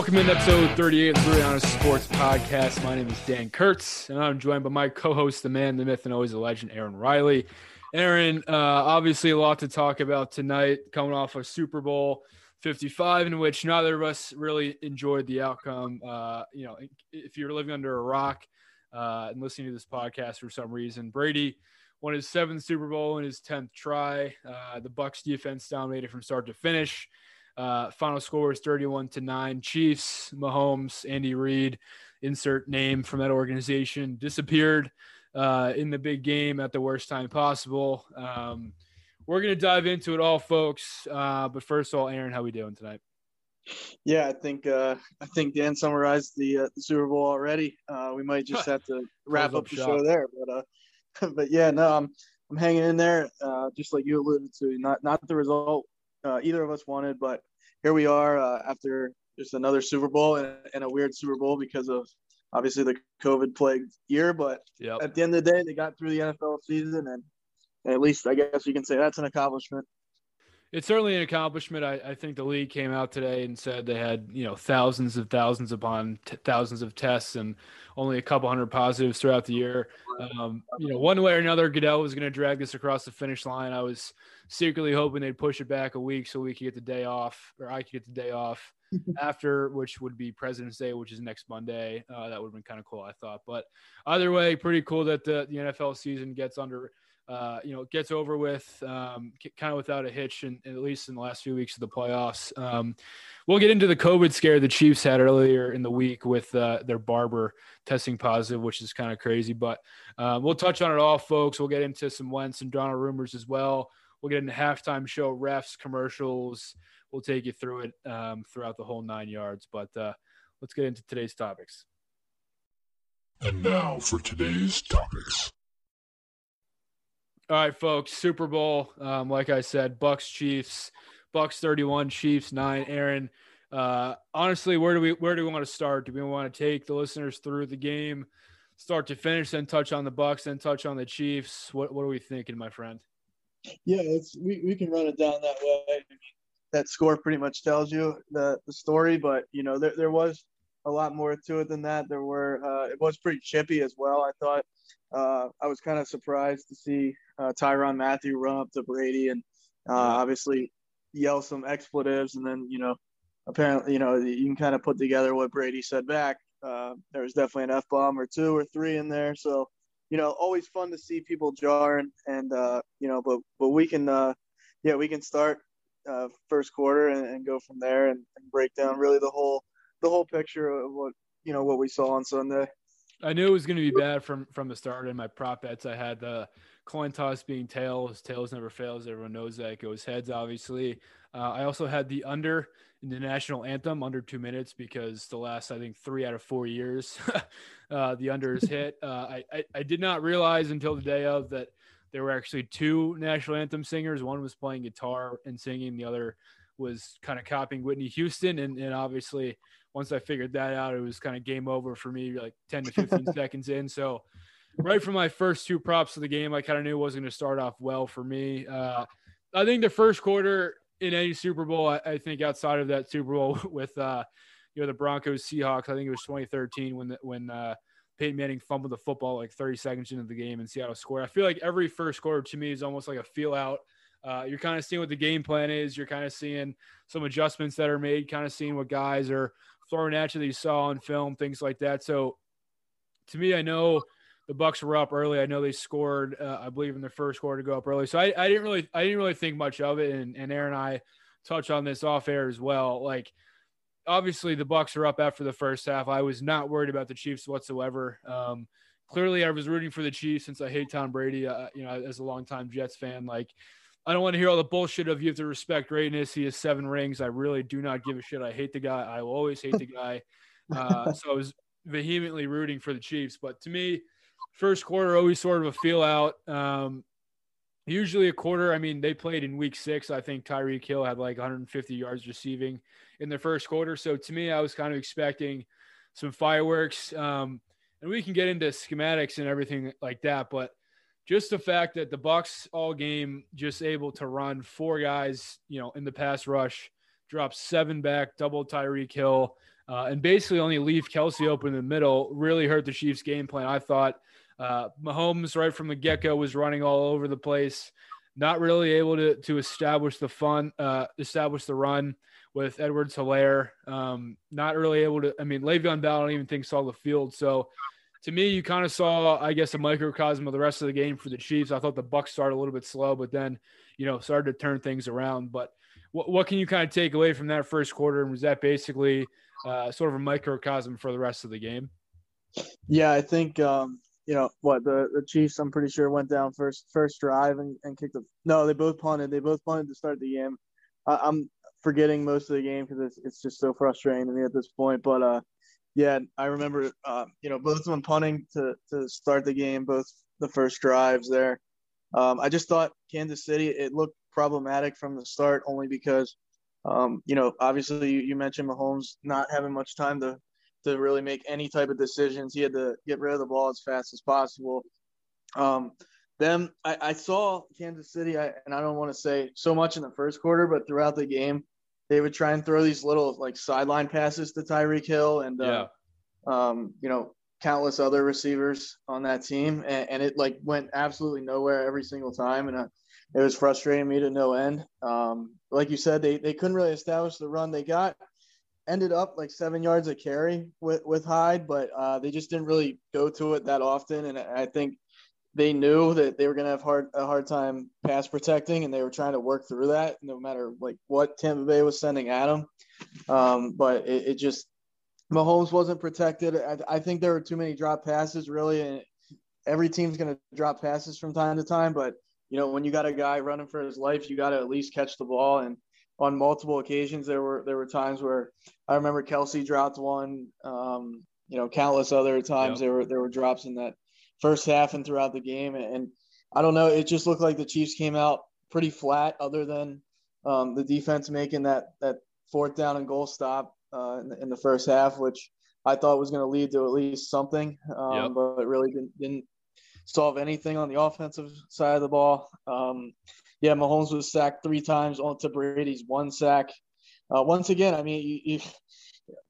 Welcome in episode 38 of the Three Honest Sports Podcast. My name is Dan Kurtz, and I'm joined by my co-host, the man, the myth, and always the legend, Aaron Riley. Aaron, uh, obviously a lot to talk about tonight, coming off a Super Bowl 55, in which neither of us really enjoyed the outcome. Uh, you know, if you're living under a rock uh, and listening to this podcast for some reason, Brady won his seventh Super Bowl in his 10th try. Uh, the Bucks defense dominated from start to finish. Uh, final score is 31 to 9. Chiefs, Mahomes, Andy Reid, insert name from that organization, disappeared uh, in the big game at the worst time possible. Um, we're going to dive into it all, folks. Uh, but first of all, Aaron, how are we doing tonight? Yeah, I think uh, I think Dan summarized the, uh, the Super Bowl already. Uh, we might just have to wrap up up the shop. show there, but uh, but yeah, no, I'm I'm hanging in there. Uh, just like you alluded to, not not the result uh, either of us wanted, but here we are uh, after just another Super Bowl and, and a weird Super Bowl because of obviously the COVID plagued year. But Yep. at the end of the day, they got through the NFL season, and at least I guess you can say that's an accomplishment. It's certainly an accomplishment. I, I think the league came out today and said they had, you know, thousands of thousands upon t- thousands of tests and only a couple hundred positives throughout the year. Um, you know, one way or another, Goodell was going to drag this across the finish line. I was secretly hoping they'd push it back a week so we could get the day off, or I could get the day off after, which would be President's Day, which is next Monday. Uh, that would have been kind of cool, I thought. But either way, pretty cool that the, the NFL season gets under uh, you know, gets over with um, kind of without a hitch, and at least in the last few weeks of the playoffs. Um, we'll get into the COVID scare the Chiefs had earlier in the week with uh, their barber testing positive, which is kind of crazy. But uh, we'll touch on it all, folks. We'll get into some Wentz and Donald rumors as well. We'll get into halftime show, refs, commercials. We'll take you through it um, throughout the whole nine yards. But uh, let's get into today's topics. And now for today's topics. All right, folks. Super Bowl. Um, like I said, Bucks Chiefs. Bucks thirty-one, Chiefs nine. Aaron, uh, honestly, where do we where do we want to start? Do we want to take the listeners through the game, start to finish, then touch on the Bucks, then touch on the Chiefs? What what are we thinking, my friend? Yeah, it's we, we can run it down that way. That score pretty much tells you the, the story, but you know there there was a lot more to it than that. There were uh, it was pretty chippy as well. I thought uh, I was kind of surprised to see uh, Tyrann Mathieu run up to Brady and uh, obviously yell some expletives, and then you know apparently you know you can kind of put together what Brady said back. Uh, there was definitely an f bomb or two or three in there, so you know always fun to see people jarring and uh, you know but but we can uh, yeah we can start uh, first quarter and, and go from there and, and break down really the whole the whole picture of what you know what we saw on Sunday. I knew it was going to be bad from from the start. In my prop bets, I had the coin toss being tails. Tails never fails. Everyone knows that. It goes heads, obviously. Uh, I also had the under in the national anthem under two minutes because the last I think three out of four years, uh, the under is hit. Uh, I, I I did not realize until the day of that there were actually two national anthem singers. One was playing guitar and singing. The other was kind of copying Whitney Houston. And, and obviously, once I figured that out, it was kind of game over for me, like 10 to 15 seconds in. So, right from my first two props of the game, I kind of knew it wasn't going to start off well for me. Uh, I think the first quarter in any Super Bowl, I, I think outside of that Super Bowl with uh, you know the Broncos Seahawks. I think it was 2013 when the, when uh, Peyton Manning fumbled the football like 30 seconds into the game and Seattle scored. I feel like every first quarter to me is almost like a feel out. Uh, you're kind of seeing what the game plan is. You're kind of seeing some adjustments that are made, kind of seeing what guys are throwing at you that you saw on film, things like that. So to me, I know the Bucks were up early. I know they scored, uh, I believe, in the first quarter to go up early. So I, I didn't really, I didn't really think much of it. And, and Aaron and I touch on this off air as well. Like obviously the Bucks are up after the first half. I was not worried about the Chiefs whatsoever. Um, clearly, I was rooting for the Chiefs since I hate Tom Brady. Uh, you know, as a longtime Jets fan, like I don't want to hear all the bullshit of you have to respect greatness. He has seven rings. I really do not give a shit. I hate the guy. I will always hate the guy. Uh, so I was vehemently rooting for the Chiefs. But to me, first quarter always sort of a feel out. Um, usually a quarter. I mean, they played in week six. I think Tyreek Hill had like 150 yards receiving in the first quarter. So to me, I was kind of expecting some fireworks. Um, and we can get into schematics and everything like that, but just the fact that the Bucks all game just able to run four guys, you know, in the pass rush, drop seven back, double Tyreek Hill, uh, and basically only leave Kelce open in the middle really hurt the Chiefs' game plan. I thought uh, Mahomes right from the get go was running all over the place, not really able to to establish the fun, uh, establish the run with Edwards Helaire. Um, not really able to. I mean, Le'Veon Bell, I don't even think saw the field. So to me, you kind of saw, I guess, a microcosm of the rest of the game for the Chiefs. I thought the Bucks started a little bit slow, but then you know started to turn things around. But what what can you kind of take away from that first quarter? And was that basically uh, sort of a microcosm for the rest of the game? Yeah, I think um, you know what the the Chiefs. I'm pretty sure went down first first drive and, and kicked the. No, they both punted. They both punted to start the game. I, I'm forgetting most of the game because it's, it's just so frustrating to me at this point. But uh, yeah, I remember uh, you know both of them punting to to start the game, both the first drives there. Um, I just thought Kansas City it looked problematic from the start only because um, you know obviously you, you mentioned Mahomes not having much time to to really make any type of decisions. He had to get rid of the ball as fast as possible. Um, them, I, I saw Kansas City, I, and I don't want to say so much in the first quarter, but throughout the game, they would try and throw these little like sideline passes to Tyreek Hill and uh, um, you know countless other receivers on that team, and, and, it like went absolutely nowhere every single time, and uh, it was frustrating me to no end. Um, like you said, they they couldn't really establish the run. They got ended up like seven yards of carry with with Hyde, but uh, they just didn't really go to it that often, and I think they knew that they were going to have hard a hard time pass protecting, and they were trying to work through that, no matter like what Tampa Bay was sending at them. Um, but it, it, just Mahomes wasn't protected. I, I, think there were too many drop passes, really, and every team's going to drop passes from time to time. But you know, when you got a guy running for his life, you got to at least catch the ball. And on multiple occasions, there were there were times where I remember Kelce dropped one. Um, you know, countless other times yep. there were there were drops in that first half and throughout the game. And I don't know, it just looked like the Chiefs came out pretty flat, other than um, the defense making that that fourth down and goal stop uh, in, the, in, the, first half, which I thought was going to lead to at least something, um, yep. but it really didn't, didn't, solve anything on the offensive side of the ball. Um, yeah, Mahomes was sacked three times on to Brady's one sack. Uh, once again, I mean, you, you,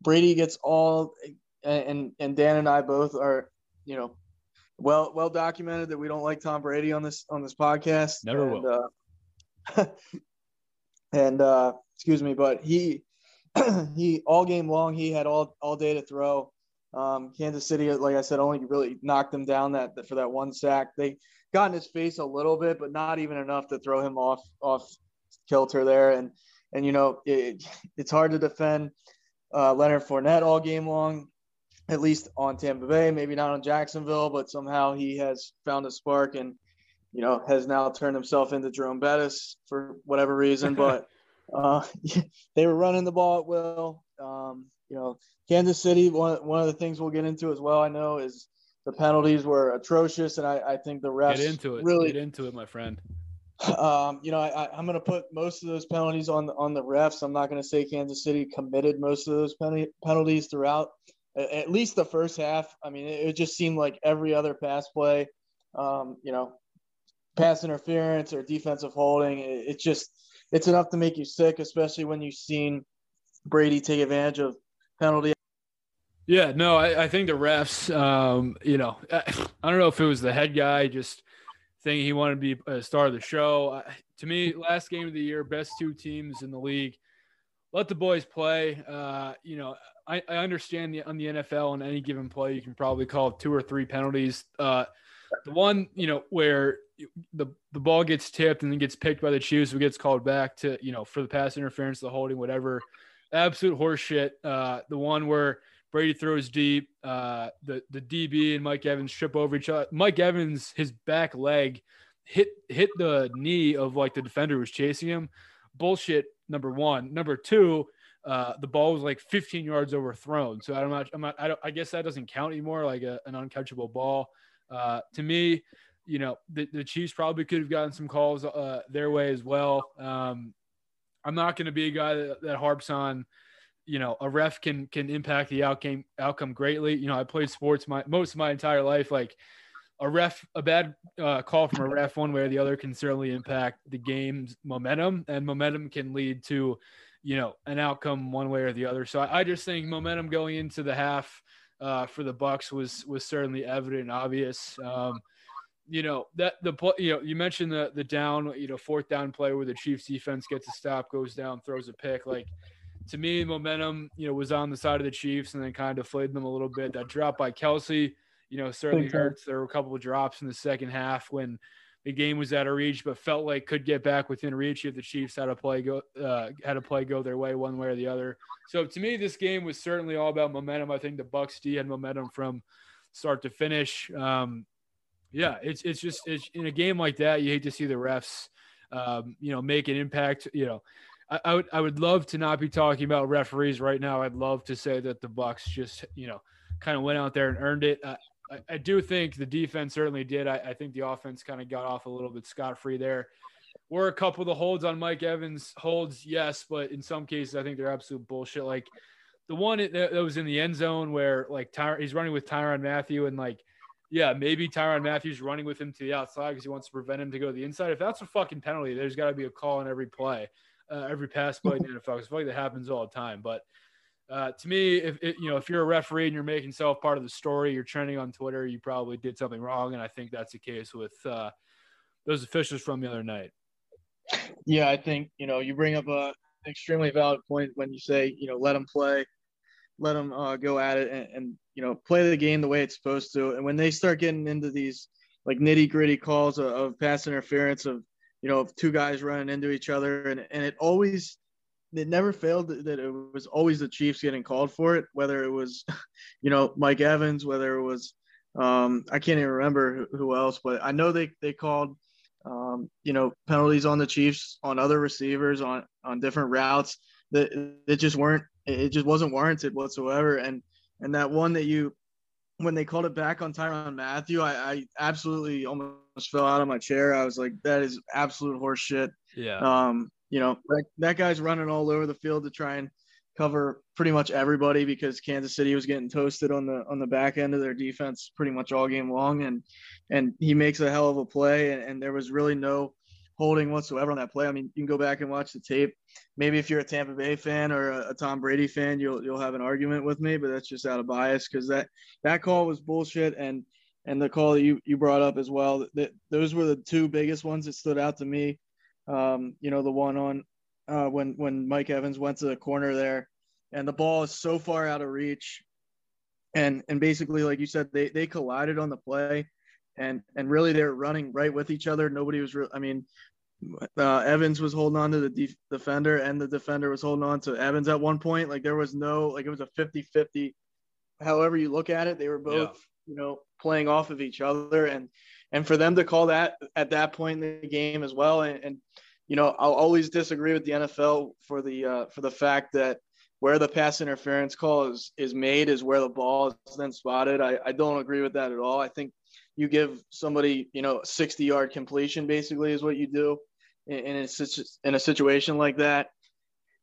Brady gets all, and and Dan and I both are, you know, well well documented that we don't like Tom Brady on this on this podcast. Never and, will. Uh, and uh, excuse me, but he he all game long he had all all day to throw. Um, Kansas City, like I said, only really knocked him down that for that one sack. They got in his face a little bit, but not even enough to throw him off off kilter there. And and you know it, it's hard to defend uh, Leonard Fournette all game long at least on Tampa Bay, maybe not on Jacksonville, but somehow he has found a spark and, you know, has now turned himself into Jerome Bettis for whatever reason. But uh, they were running the ball at will. Um, you know, Kansas City, one, one of the things we'll get into as well, I know, is the penalties were atrocious. And I, I think the refs get into it. really get into it, my friend. Um, you know, I am going to put most of those penalties on on the refs. I'm not going to say Kansas City committed most of those penalty, penalties throughout at least the first half. I mean, it, just seemed like every other pass play, um, you know, pass interference or defensive holding. It, it's just it's enough to make you sick, especially when you've seen Brady take advantage of penalty. Yeah, no, I, I think the refs, um, you know, I, I, don't know if it was the head guy just thinking he wanted to be a star of the show. to me, last game of the year, best two teams in the league. Let the boys play. Uh, you know, I, I understand the, on the NFL on any given play, you can probably call two or three penalties. Uh, the one, you know, where the the ball gets tipped and then gets picked by the Chiefs, who gets called back to, you know, for the pass interference, the holding, whatever. Absolute horseshit. Uh, the one where Brady throws deep. Uh, the the DB and Mike Evans trip over each other. Mike Evans, his back leg hit hit the knee of like the defender was chasing him. Bullshit. Number one. Number two. Uh, the ball was like 15 yards overthrown. So I'm not. I'm not. I, don't, I guess that doesn't count anymore. Like a, an uncatchable ball. Uh, to me, you know, the, the Chiefs probably could have gotten some calls uh, their way as well. Um, I'm not going to be a guy that, that harps on you know a ref can can impact the outcome outcome greatly you know i played sports my most of my entire life like a ref a bad uh, call from a ref one way or the other can certainly impact the game's momentum and momentum can lead to you know an outcome one way or the other so i, I just think momentum going into the half uh, for the bucks was was certainly evident and obvious um, you know that the you know you mentioned the the down you know fourth down play where the chiefs defense gets a stop goes down throws a pick like to me, momentum, you know, was on the side of the Chiefs and then kind of deflated them a little bit. That drop by Kelce, you know, certainly hurts. There were a couple of drops in the second half when the game was out of reach, but felt like could get back within reach if the Chiefs had a play go uh, had a play go their way one way or the other. So to me, this game was certainly all about momentum. I think the Bucks D had momentum from start to finish. Um, yeah, it's it's just it's, in a game like that, you hate to see the refs, um, you know, make an impact. You know, I, I, would I would love to not be talking about referees right now. I'd love to say that the Bucks just you know kind of went out there and earned it. I do think the defense certainly did. I, I think the offense kind of got off a little bit scot free there. Were a couple of the holds on Mike Evans holds, yes, but in some cases I think they're absolute bullshit. Like the one that was in the end zone where like Ty- he's running with Tyrann Mathieu and like yeah, maybe Tyrann Mathieu's running with him to the outside because he wants to prevent him to go to the inside. If that's a fucking penalty, there's got to be a call on every play uh, every pass play in the NFL. I feel like that happens all the time. But uh, to me, if it, you know if you're a referee and you're making yourself part of the story, you're trending on Twitter, you probably did something wrong, and I think that's the case with uh, those officials from the other night. Yeah, I think you know you bring up a extremely valid point when you say you know let them play, let them uh, go at it, and, and you know play the game the way it's supposed to. And when they start getting into these like nitty gritty calls of, of pass interference of you know, of two guys running into each other, and and it always it never failed that it was always the Chiefs getting called for it, whether it was, you know, Mike Evans, whether it was, um, I can't even remember who else, but I know they they called, um, you know, penalties on the Chiefs on other receivers on on different routes that it just weren't it just wasn't warranted whatsoever, and and that one that you when they called it back on Tyrann Mathieu, I, I, absolutely almost fell out of my chair. I was like, that is absolute horseshit. Yeah. Um, you know, that, that guy's running all over the field to try and cover pretty much everybody because Kansas City was getting toasted on the on the back end of their defense pretty much all game long, and and he makes a hell of a play, and, and there was really no holding whatsoever on that play. I mean, you can go back and watch the tape. Maybe if you're a Tampa Bay fan or a, a Tom Brady fan, you'll you'll have an argument with me, but that's just out of bias because that that call was bullshit and and the call that you you brought up as well. That those were the two biggest ones that stood out to me. Um, you know, the one on uh, when when Mike Evans went to the corner there, and the ball is so far out of reach, and and basically like you said, they they collided on the play and and really they're running right with each other. Nobody was real. I mean, uh, Evans was holding on to the def- defender and the defender was holding on to Evans at one point. Like there was no, like it was a 50 50. However, you look at it, they were both, yeah. you know, playing off of each other. And, and for them to call that at that point in the game as well. And, and you know, I'll always disagree with the NFL for the, uh, for the fact that where the pass interference call is, is made is where the ball is then spotted. I, I don't agree with that at all. I think you give somebody, you know, 60 yard completion basically is what you do in, in a, in a situation like that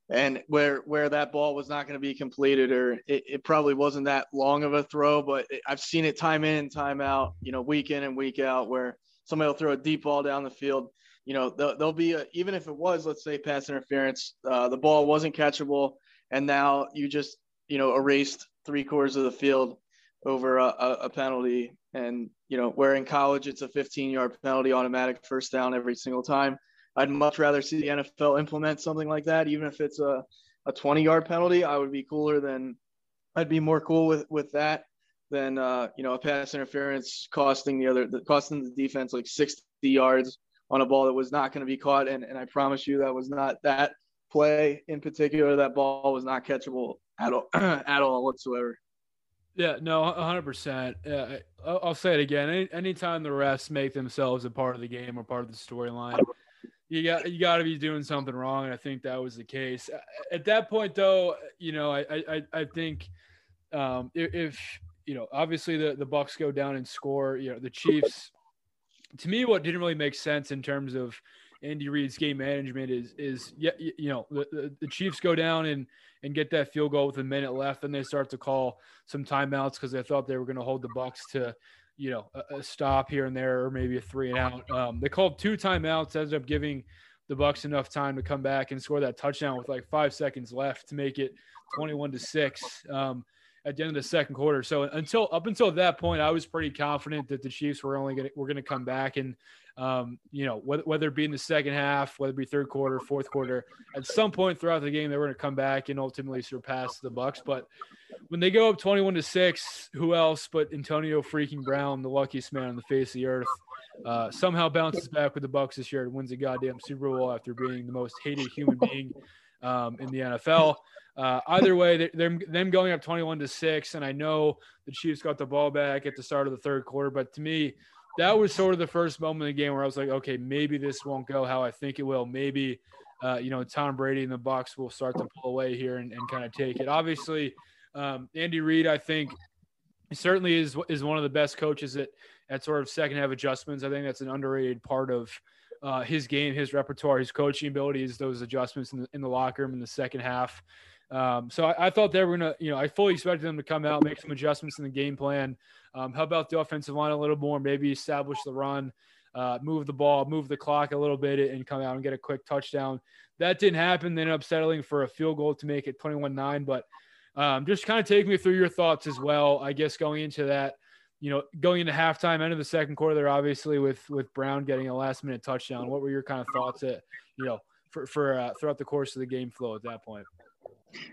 and where where that ball was not going to be completed or it, it, probably wasn't that long of a throw but it, i've seen it time in time out you know week in and week out where somebody will throw a deep ball down the field you know there'll be a, even if it was let's say pass interference uh, the ball wasn't catchable and now you just you know, erased three quarters of the field over a, a, penalty. And, you know, where in college it's a 15 yard penalty, automatic first down every single time. I'd much rather see the NFL implement something like that, even if it's a, a 20 yard penalty. I would be cooler than, I'd be more cool with, with that than, uh, you know, a pass interference costing the other, costing the defense like 60 yards on a ball that was not going to be caught. And, and I promise you that was not that play in particular. That ball was not catchable at all, at all whatsoever. Yeah, no, 100%. Yeah, I'll say it again. Any, anytime the refs make themselves a part of the game or part of the storyline, you got you got to be doing something wrong, and I think that was the case. At that point, though, you know, I I, I think um, if, you know, obviously the the Bucks go down and score, you know, the Chiefs. To me, what didn't really make sense in terms of Andy Reid's game management is is you know the, the, the, Chiefs go down and and get that field goal with a minute left, and they start to call some timeouts because they thought they were going to hold the Bucks to you know a, a, stop here and there or maybe a three and out. Um, they called two timeouts, ended up giving the Bucks enough time to come back and score that touchdown with like five seconds left to make it twenty one to six. Um, at the end of the second quarter. So until up until that point, I was pretty confident that the Chiefs were only to were going to come back and um, you know whether, whether it be in the second half, whether it be third quarter, fourth quarter, at some point throughout the game they were going to come back and ultimately surpass the Bucks. But when they go up twenty-one to six, who else but Antonio freaking Brown, the luckiest man on the face of the earth, uh, somehow bounces back with the Bucks this year and wins a goddamn Super Bowl after being the most hated human being um, in the NFL. Uh, either way, they're, them going up 21 to six, and I know the Chiefs got the ball back at the start of the third quarter, but to me, that was sort of the first moment in the game where I was like, okay, maybe this won't go how I think it will. Maybe, uh, you know, Tom Brady and the Bucks will start to pull away here and, and kind of take it. Obviously, um, Andy Reid, I think, certainly is is one of the best coaches at at sort of second half adjustments. I think that's an underrated part of uh, his game, his repertoire, his coaching abilities, those adjustments in the, in the locker room in the second half. Um, so I, I, thought they were to, you know, I fully expected them to come out, make some adjustments in the game plan, um, help out the offensive line a little more, maybe establish the run, uh, move the ball, move the clock a little bit, and come out and get a quick touchdown. That didn't happen. They ended up settling for a field goal to make it 21 9. But um, just kind of take me through your thoughts as well, I guess, going into that you know, going into halftime, end of the second quarter, there obviously with with Brown getting a last minute touchdown. What were your kind of thoughts at you know for for uh, throughout the course of the game flow at that point?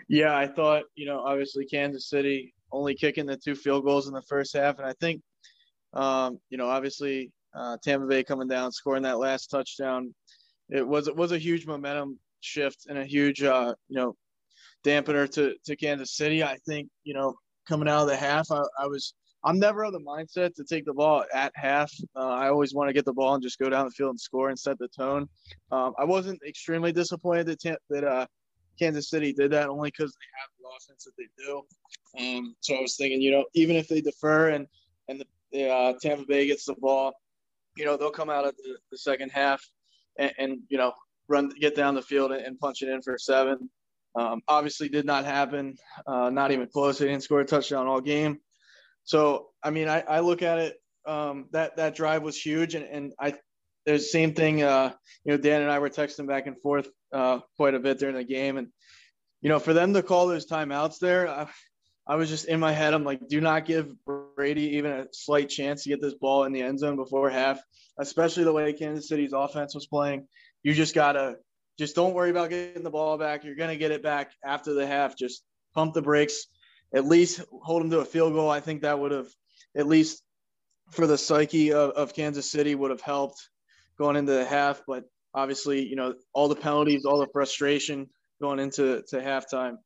Yeah, I thought you know obviously Kansas City only kicking the two field goals in the first half, and I think um, you know obviously uh, Tampa Bay coming down scoring that last touchdown, it was it was a huge momentum shift and a huge uh, you know dampener to to Kansas City. I think you know coming out of the half, I, I was I'm never of the mindset to take the ball at half. Uh, I always want to get the ball and just go down the field and score and set the tone. Um, I wasn't extremely disappointed that, that uh, Kansas City did that only because they have the offense that they do. Um, so I was thinking, you know, even if they defer and and the, the uh, Tampa Bay gets the ball, you know, they'll come out of the, the second half and, and, you know run get down the field and, and punch it in for seven. Um, obviously, did not happen. Uh, not even close. They didn't score a touchdown all game. So I mean, I, I look at it um, that that drive was huge, and, and I there's the same thing. Uh, you know, Dan and I were texting back and forth uh, quite a bit during the game, and you know, for them to call those timeouts there, I, I was just in my head. I'm like, do not give Brady even a slight chance to get this ball in the end zone before half, especially the way Kansas City's offense was playing. You just gotta just don't worry about getting the ball back. You're gonna get it back after the half. Just pump the brakes at least hold them to a field goal. I think that would have, at least for the psyche of, of Kansas City, would have helped going into the half. But obviously, you know, all the penalties, all the frustration going into to halftime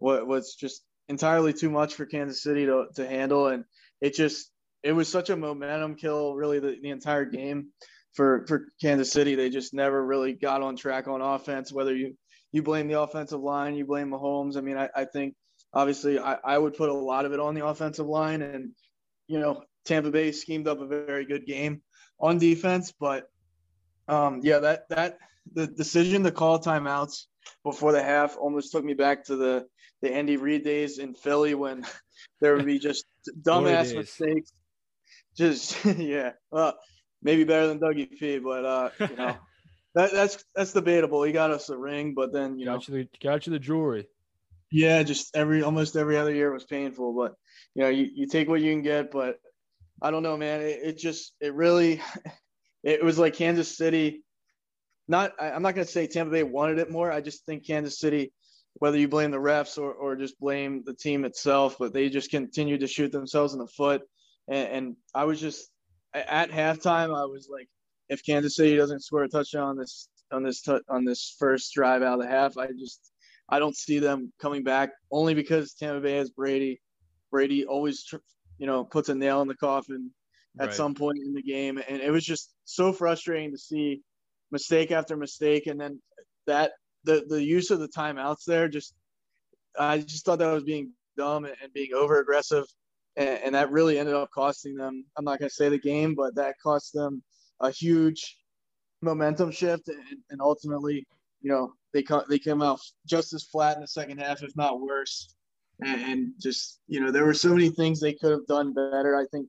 was just entirely too much for Kansas City to, to handle. And it just, it was such a momentum kill, really, the, the entire game for, for Kansas City. They just never really got on track on offense, whether you, you blame the offensive line, you blame Mahomes. I mean, I, I think obviously I, I would put a lot of it on the offensive line and you know Tampa Bay schemed up a very good game on defense but um, yeah that that the decision to call timeouts before the half almost took me back to the the Andy Reid days in Philly when there would be just dumbass mistakes just yeah maybe better than Dougie P but uh you know that, that's that's debatable he got us a ring but then you got know you the, got you the jewelry Yeah, just every almost every other year was painful, but you know, you, you take what you can get. But I don't know, man. It, it just it really it was like Kansas City. Not I, I'm not gonna say Tampa Bay wanted it more. I just think Kansas City, whether you blame the refs or, or just blame the team itself, but they just continued to shoot themselves in the foot. And, and I was just at halftime, I was like, if Kansas City doesn't score a touchdown on this on this on this first drive out of the half, I just I don't see them coming back only because Tampa Bay has Brady. Brady always, you know, puts a nail in the coffin at right. some point in the game, and it was just so frustrating to see mistake after mistake, and then that the the use of the timeouts there just I just thought that was being dumb and being over aggressive, and, and that really ended up costing them. I'm not gonna say the game, but that cost them a huge momentum shift, and, and ultimately, you know, they come they came out just as flat in the second half, if not worse. And, and just you know, there were so many things they could have done better. I think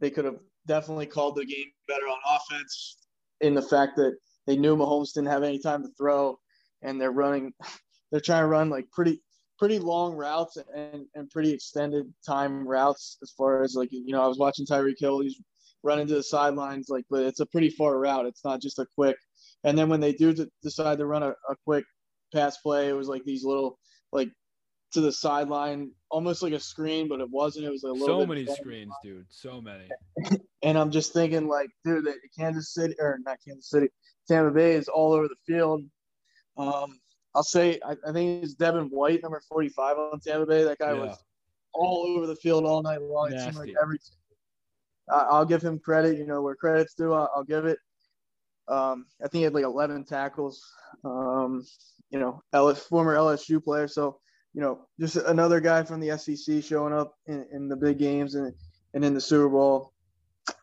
they could have definitely called the game better on offense. In the fact that they knew Mahomes didn't have any time to throw, and they're running, they're trying to run like pretty pretty long routes and, and pretty extended time routes as far as like you know I was watching Tyreek Hill he's running to the sidelines like but it's a pretty far route it's not just a quick and then when they do decide to run a, a quick pass play, it was like these little like to the sideline, almost like a screen, but it wasn't. It was a little. So many screens, dude. So many. and I'm just thinking, like, dude, that Kansas City or not Kansas City, Tampa Bay is all over the field. Um, I'll say, I, I think it's Devin White, number 45 on Tampa Bay. That guy yeah. was all over the field all night long. Nasty. It seemed like every. I'll give him credit. You know where credit's due. I'll, I'll give it. Um, I think he had like 11 tackles. Um, you know, LS, former LSU player. So, you know, just another guy from the SEC showing up in, in the big games and, and in the Super Bowl.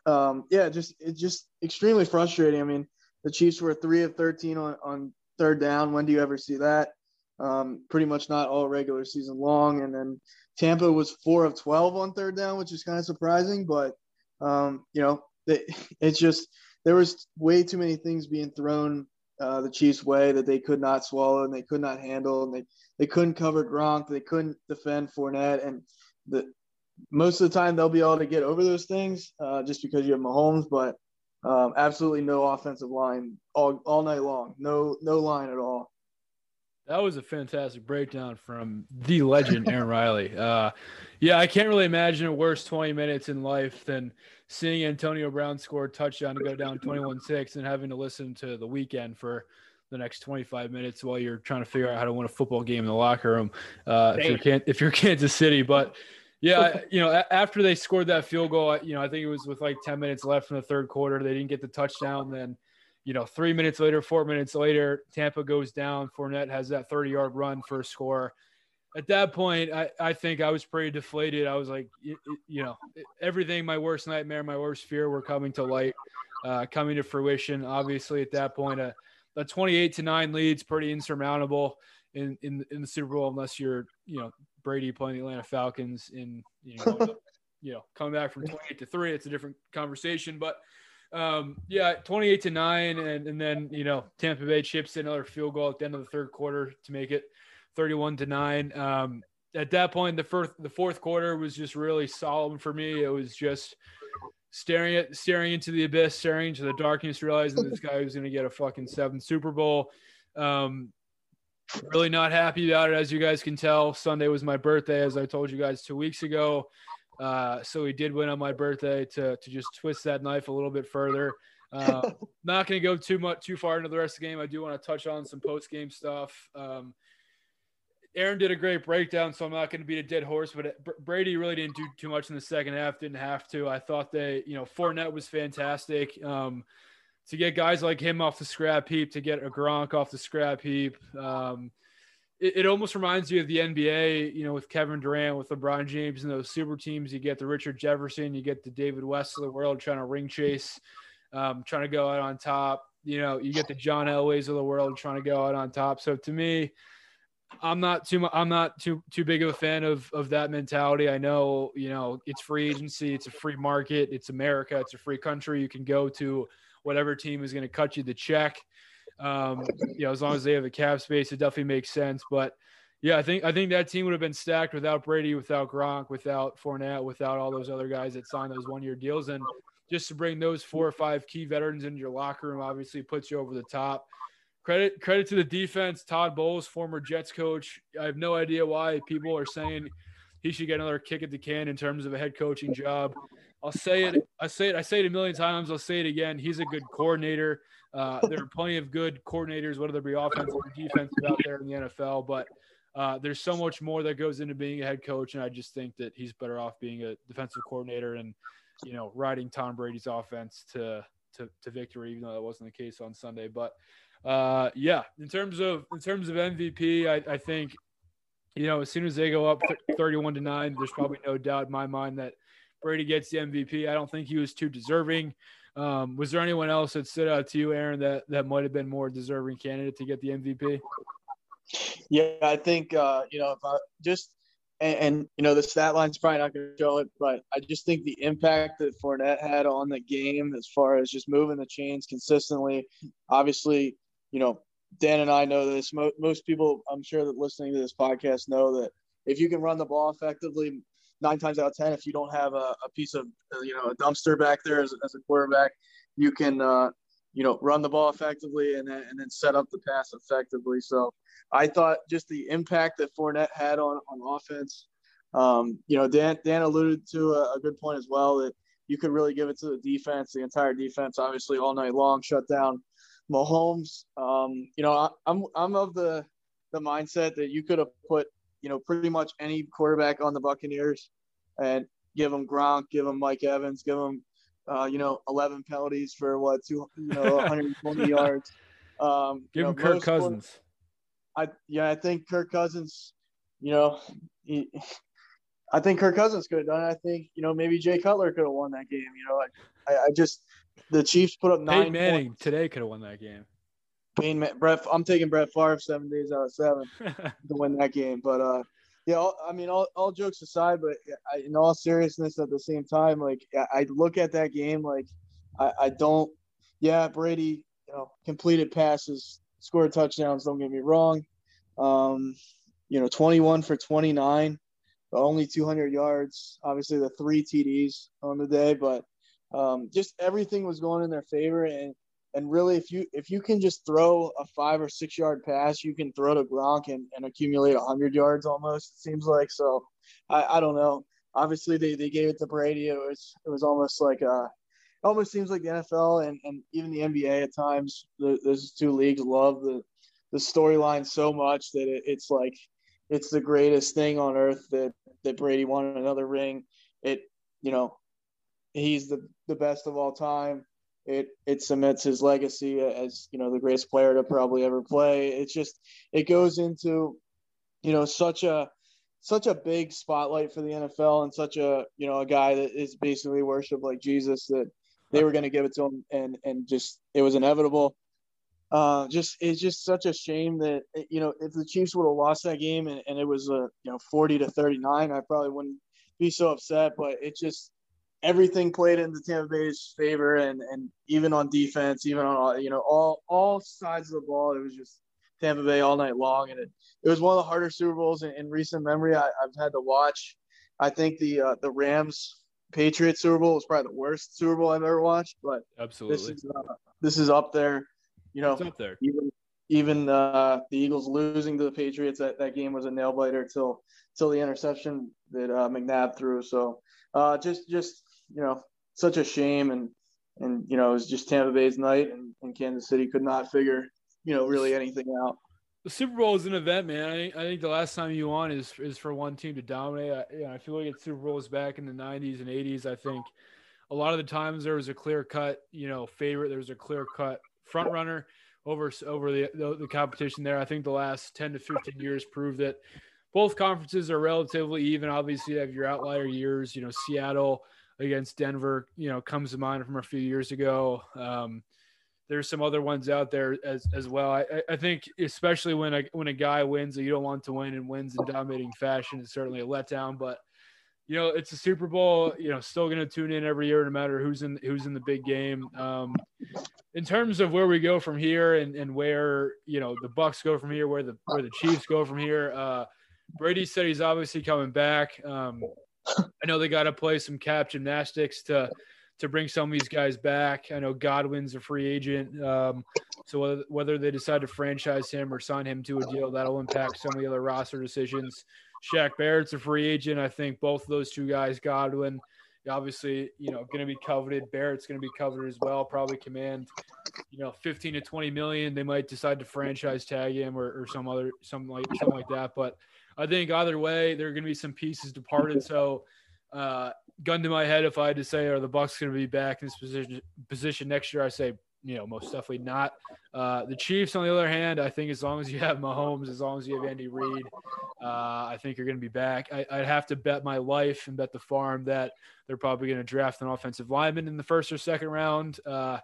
Um, yeah, just it's just extremely frustrating. I mean, the Chiefs were three of 13 on, on third down. When do you ever see that? Um, pretty much not all regular season long. And then Tampa was four of 12 on third down, which is kind of surprising, but um, you know, it, it's just there was way too many things being thrown uh, the Chiefs' way that they could not swallow and they could not handle, and they they couldn't cover Gronk, they couldn't defend Fournette, and the most of the time they'll be able to get over those things uh, just because you have Mahomes, but um, absolutely no offensive line all, all night long, no no line at all. That was a fantastic breakdown from the legend Aaron Riley. Uh, yeah, I can't really imagine a worse 20 minutes in life than seeing Antonio Brown score a touchdown to go down 21-6 and having to listen to the Weeknd for the next 25 minutes while you're trying to figure out how to win a football game in the locker room. Uh, if you're if you're Kansas City, but yeah, you know, after they scored that field goal, you know, I think it was with like 10 minutes left in the third quarter, they didn't get the touchdown. Then you know, three minutes later, four minutes later, Tampa goes down. Fournette has that 30 yard run for a score. At that point, I, I think I was pretty deflated. I was like, you, you know, everything, my worst nightmare, my worst fear were coming to light, uh, coming to fruition. Obviously, at that point, a, a 28 to 9 lead's pretty insurmountable in, in, in the Super Bowl, unless you're, you know, Brady playing the Atlanta Falcons in, you know, you know, coming back from 28 to 3. It's a different conversation. But, um, yeah, 28 to 9. And, and then, you know, Tampa Bay chips in another field goal at the end of the third quarter to make it 31 to 9. Um, at that point, the first, the fourth quarter was just really solemn for me. It was just staring at, staring into the abyss, staring into the darkness, realizing this guy was going to get a fucking seventh Super Bowl. Um, really not happy about it, as you guys can tell. Sunday was my birthday, as I told you guys two weeks ago. Uh, so we did win on my birthday to to just twist that knife a little bit further. Uh, not going to go too much too far into the rest of the game. I do want to touch on some post game stuff. Um, Aaron did a great breakdown, so I'm not going to beat a dead horse. But Brady really didn't do too much in the second half. Didn't have to. I thought they, you know, Fournette was fantastic. Um, to get guys like him off the scrap heap, to get a Gronk off the scrap heap. Um, it, it, almost reminds you of the NBA, you know, with Kevin Durant, with LeBron James and those super teams. You get the Richard Jefferson, you get the David West of the world trying to ring chase, um, trying to go out on top. You know, you get the John Elways of the world trying to go out on top. So to me, I'm not too I'm not too too big of a fan of of that mentality. I know, you know, it's free agency, it's a free market, it's America, it's a free country. You can go to whatever team is going to cut you the check. Um, you know, as long as they have the cap space, it definitely makes sense. But Yeah, I think I think that team would have been stacked without Brady, without Gronk, without Fournette, without all those other guys that signed those one year deals. And just to bring those four or five key veterans into your locker room obviously puts you over the top. Credit credit to the defense. Todd Bowles, former Jets coach. I have no idea why people are saying he should get another kick at the can in terms of a head coaching job. I'll say it. I say it. I say it a million times. I'll say it again. He's a good coordinator. Uh, there are plenty of good coordinators, whether they be offensive or defensive, out there in the NFL. But uh, there's so much more that goes into being a head coach, and I just think that he's better off being a defensive coordinator and you know riding Tom Brady's offense to to, to victory, even though that wasn't the case on Sunday. But uh, yeah, in terms of in terms of MVP, I, I think you know as soon as they go up 31 to nine, there's probably no doubt in my mind that Brady gets the MVP. I don't think he was too deserving. Um, was there anyone else that stood out to you, Aaron, that that might have been more deserving candidate to get the MVP? Yeah, I think uh, you know if I just and, and, you know the stat line's probably not going to show it, but I just think the impact that Fournette had on the game, as far as just moving the chains consistently. Obviously, you know Dan and I know this. Most, most people, I'm sure that listening to this podcast know that if you can run the ball effectively, nine times out of ten, if you don't have a, a piece of you know a dumpster back there as, as a quarterback, you can uh, you know run the ball effectively and then, and then set up the pass effectively. So I thought just the impact that Fournette had on on offense. Um, you know, Dan Dan alluded to a, a, good point as well that you could really give it to the defense, the entire defense, obviously all night long, shut down Mahomes. Um, you know, I, I'm I'm of the the mindset that you could have put you know pretty much any quarterback on the Buccaneers and give them Gronk, give them Mike Evans, give them uh, you know 11 penalties for what two you know 120 yards. Um, give know, him Kirk Cousins. I yeah, I think Kirk Cousins, you know, he, I think Kirk Cousins could have done it. I think you know maybe Jay Cutler could have won that game. You know, I, I just the Chiefs put up nine. Peyton Manning points. today could have won that game. Payne, Brett, I'm taking Brett Favre seven days out of seven to win that game. But uh, yeah, all, I mean, all, all jokes aside, but I, in all seriousness, at the same time, like I look at that game, like I, I don't. Yeah, Brady, you know, completed passes, scored touchdowns. Don't get me wrong. Um, you know, 21 for 29, but only 200 yards. Obviously, the three TDs on the day, but um, just everything was going in their favor. And and really, if you if you can just throw a five or six yard pass, you can throw to Gronk and, and accumulate 100 yards almost. It seems like so. I, I don't know. Obviously, they, they gave it to Brady. It was it was almost like uh, a almost seems like the NFL and, and even the NBA at times. The, those two leagues love the the storyline so much that it, it's like it's the greatest thing on earth that that Brady won another ring. It you know he's the the best of all time. It it cements his legacy as you know the greatest player to probably ever play. It's just it goes into you know such a such a big spotlight for the NFL and such a you know a guy that is basically worshipped like Jesus that they were going to give it to him and and just it was inevitable uh, just it's just such a shame that you know if the Chiefs would have lost that game and, and it was a you know 40 to 39, I probably wouldn't be so upset. But it just everything played into Tampa Bay's favor, and and even on defense, even on all you know all all sides of the ball, it was just Tampa Bay all night long, and it, it was one of the harder Super Bowls in, in recent memory I, have had to watch. I think the uh, the Rams Patriots Super Bowl was probably the worst Super Bowl I've ever watched, but absolutely this is, uh, this is up there you know, up there. even even uh, the Eagles losing to the Patriots, that, that game was a nail biter till till the interception that uh, McNabb threw. So uh, just just you know, such a shame, and and you know, it was just Tampa Bay's night, and, and Kansas City could not figure you know really anything out. The Super Bowl is an event, man. I think, I think the last time you won is is for one team to dominate. I, you know, I feel like it's Super Bowls back in the '90s and '80s. I think a lot of the times there was a clear cut, you know, favorite. There was a clear cut front runner over over the, the, the competition there. I think the last 10 to 15 years proved that both conferences are relatively even. Obviously, you have your outlier years. You know, Seattle against Denver, you know, comes to mind from a few years ago. Um, there's some other ones out there as as well. I, I think especially when a when a guy wins that you don't want to win and wins in dominating fashion is certainly a letdown. But you know, it's a Super Bowl. You know, still going to tune in every year, no matter who's in who's in the big game. Um, in terms of where we go from here and, and where you know the Bucks go from here, where the where the Chiefs go from here, uh, Brady said he's obviously coming back. Um, I know they got to play some cap gymnastics to to bring some of these guys back. I know Godwin's a free agent, um, so whether, whether they decide to franchise him or sign him to a deal, that'll impact some of the other roster decisions. Shaq Barrett's a free agent. I think both of those two guys, Godwin, obviously, you know, going to be coveted. Barrett's going to be coveted as well. Probably command, you know, 15 to 20 million. They might decide to franchise tag him or, or some other something like something like that. But I think either way, there are going to be some pieces departed. So, uh, gun to my head, if I had to say, are the Bucks going to be back in this position position next year? I say, you know, most definitely not. Uh, the Chiefs, on the other hand, I think as long as you have Mahomes, as long as you have Andy Reid, uh, I think you're going to be back. I, would have to bet my life and bet the farm that they're probably going to draft an offensive lineman in the first or second round. Uh,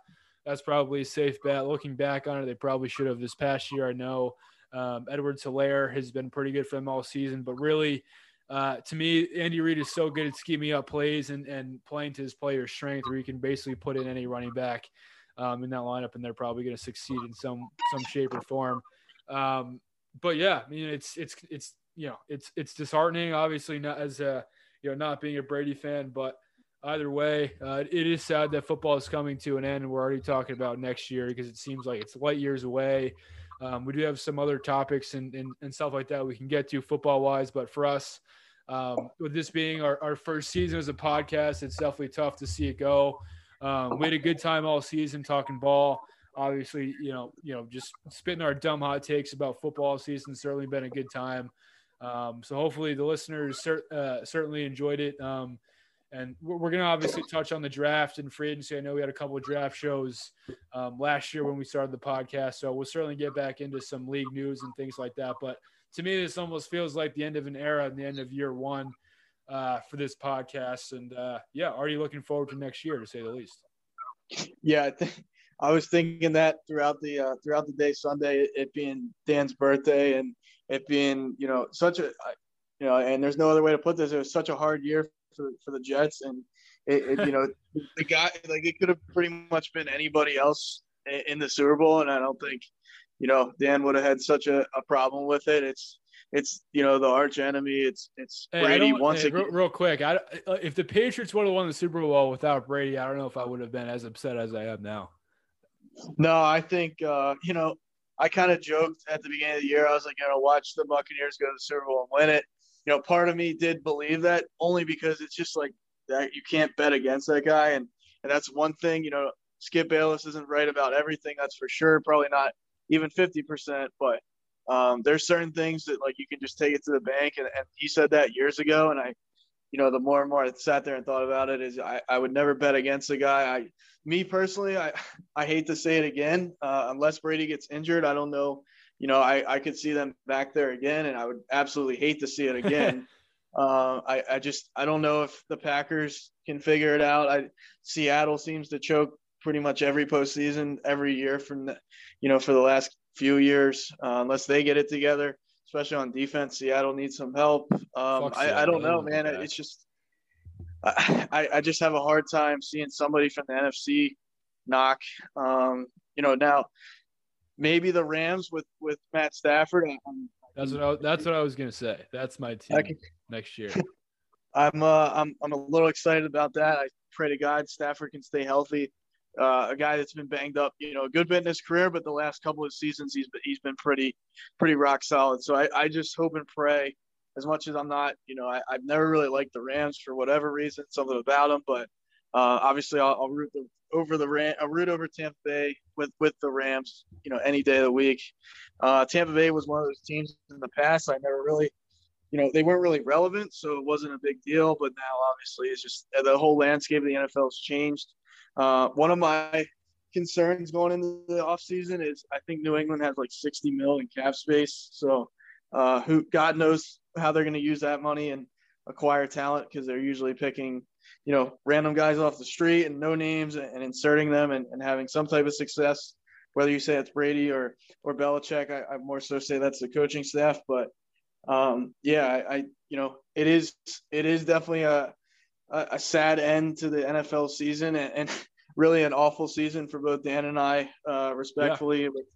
that's probably a safe bet. Looking back on it, they probably should have this past year. I know um, Edwards-Helaire has been pretty good for them all season, but really, uh, to me, Andy Reid is so good at scheming up plays and, and playing to his player's strength, where he can basically put in any running back um, in that lineup, and they're probably going to succeed in some some shape or form. Um, but yeah, I mean, it's it's it's you know, it's it's disheartening. Obviously, not as a you know not being a Brady fan, but either way, uh, it is sad that football is coming to an end, and we're already talking about next year because it seems like it's light years away. Um, we do have some other topics and, and, and stuff like that we can get to football wise, but for us, um, with this being our, our first season as a podcast, it's definitely tough to see it go. Um, we had a good time all season talking ball. Obviously, you know, you know, just spitting our dumb hot takes about football season. Certainly been a good time. Um, so hopefully the listeners cer- uh, certainly enjoyed it. Um, and we're, going to obviously touch on the draft and free agency. I know we had a couple of draft shows um, last year when we started the podcast, so we'll certainly get back into some league news and things like that. But to me, this almost feels like the end of an era and the end of year one uh, for this podcast. And uh, yeah, already looking forward to next year to say the least. Yeah, I I was thinking that throughout the uh, throughout the day Sunday, it being Dan's birthday and it being you know such a you know, and there's no other way to put this. It was such a hard year for, for the Jets, and it, it you know the guy like it could have pretty much been anybody else in the Super Bowl, and I don't think you know Dan would have had such a, a problem with it. It's it's you know the arch enemy. It's it's hey, Brady once hey, again. Real, real, quick, I, if the Patriots would have won the Super Bowl without Brady, I don't know if I would have been as upset as I am now. No, I think uh, you know I kind of joked at the beginning of the year. I was like, you know, watch the Buccaneers go to the Super Bowl and win it. You know, part of me did believe that only because it's just like that you can't bet against that guy, and and that's one thing. You know, Skip Bayless isn't right about everything. That's for sure. Probably not even fifty percent, but um, there's certain things that like you can just take it to the bank, and, and he said that years ago, and I, you know, the more and more I sat there and thought about it, is I, I would never bet against a guy. I, me personally, I, I hate to say it again, uh, unless Brady gets injured, I don't know. You know, I, I could see them back there again, and I would absolutely hate to see it again. uh, I, I just I don't know if the Packers can figure it out. I Seattle seems to choke pretty much every postseason every year from the, you know, for the last few years, uh, unless they get it together, especially on defense. Seattle needs some help. Um, I, I, don't know, man. It's just I, I just have a hard time seeing somebody from the NFC knock. Um, you know, now maybe the Rams with with Matt Stafford. I'm, that's what I, that's what I was gonna say. That's my team can, next year. I'm uh I'm I'm a little excited about that. I pray to God Stafford can stay healthy uh, a guy that's been banged up, you know, a good bit in his career, but the last couple of seasons he's been, he's been pretty pretty rock solid. So I, I just hope and pray. As much as I'm not, you know, I, have never really liked the Rams for whatever reason, something about them, but uh, obviously I'll, I'll, root the, over the Ram, I'll root over Tampa Bay with with the Rams, you know, any day of the week. Uh, Tampa Bay was one of those teams in the past I never really you know, they weren't really relevant, so it wasn't a big deal. But now, obviously, it's just the whole landscape of the NFL has changed. Uh, one of my concerns going into the offseason is I think New England has like 60 mil in cap space. So uh, who God knows how they're going to use that money and acquire talent because they're usually picking, you know, random guys off the street and no names and, and inserting them and, and, having some type of success. Whether you say it's Brady or or Belichick, I, I more so say that's the coaching staff. But um, yeah, I, I you know it is it is definitely a a, sad end to the NFL season, and, and really an awful season for both Dan and I, uh, respectfully, with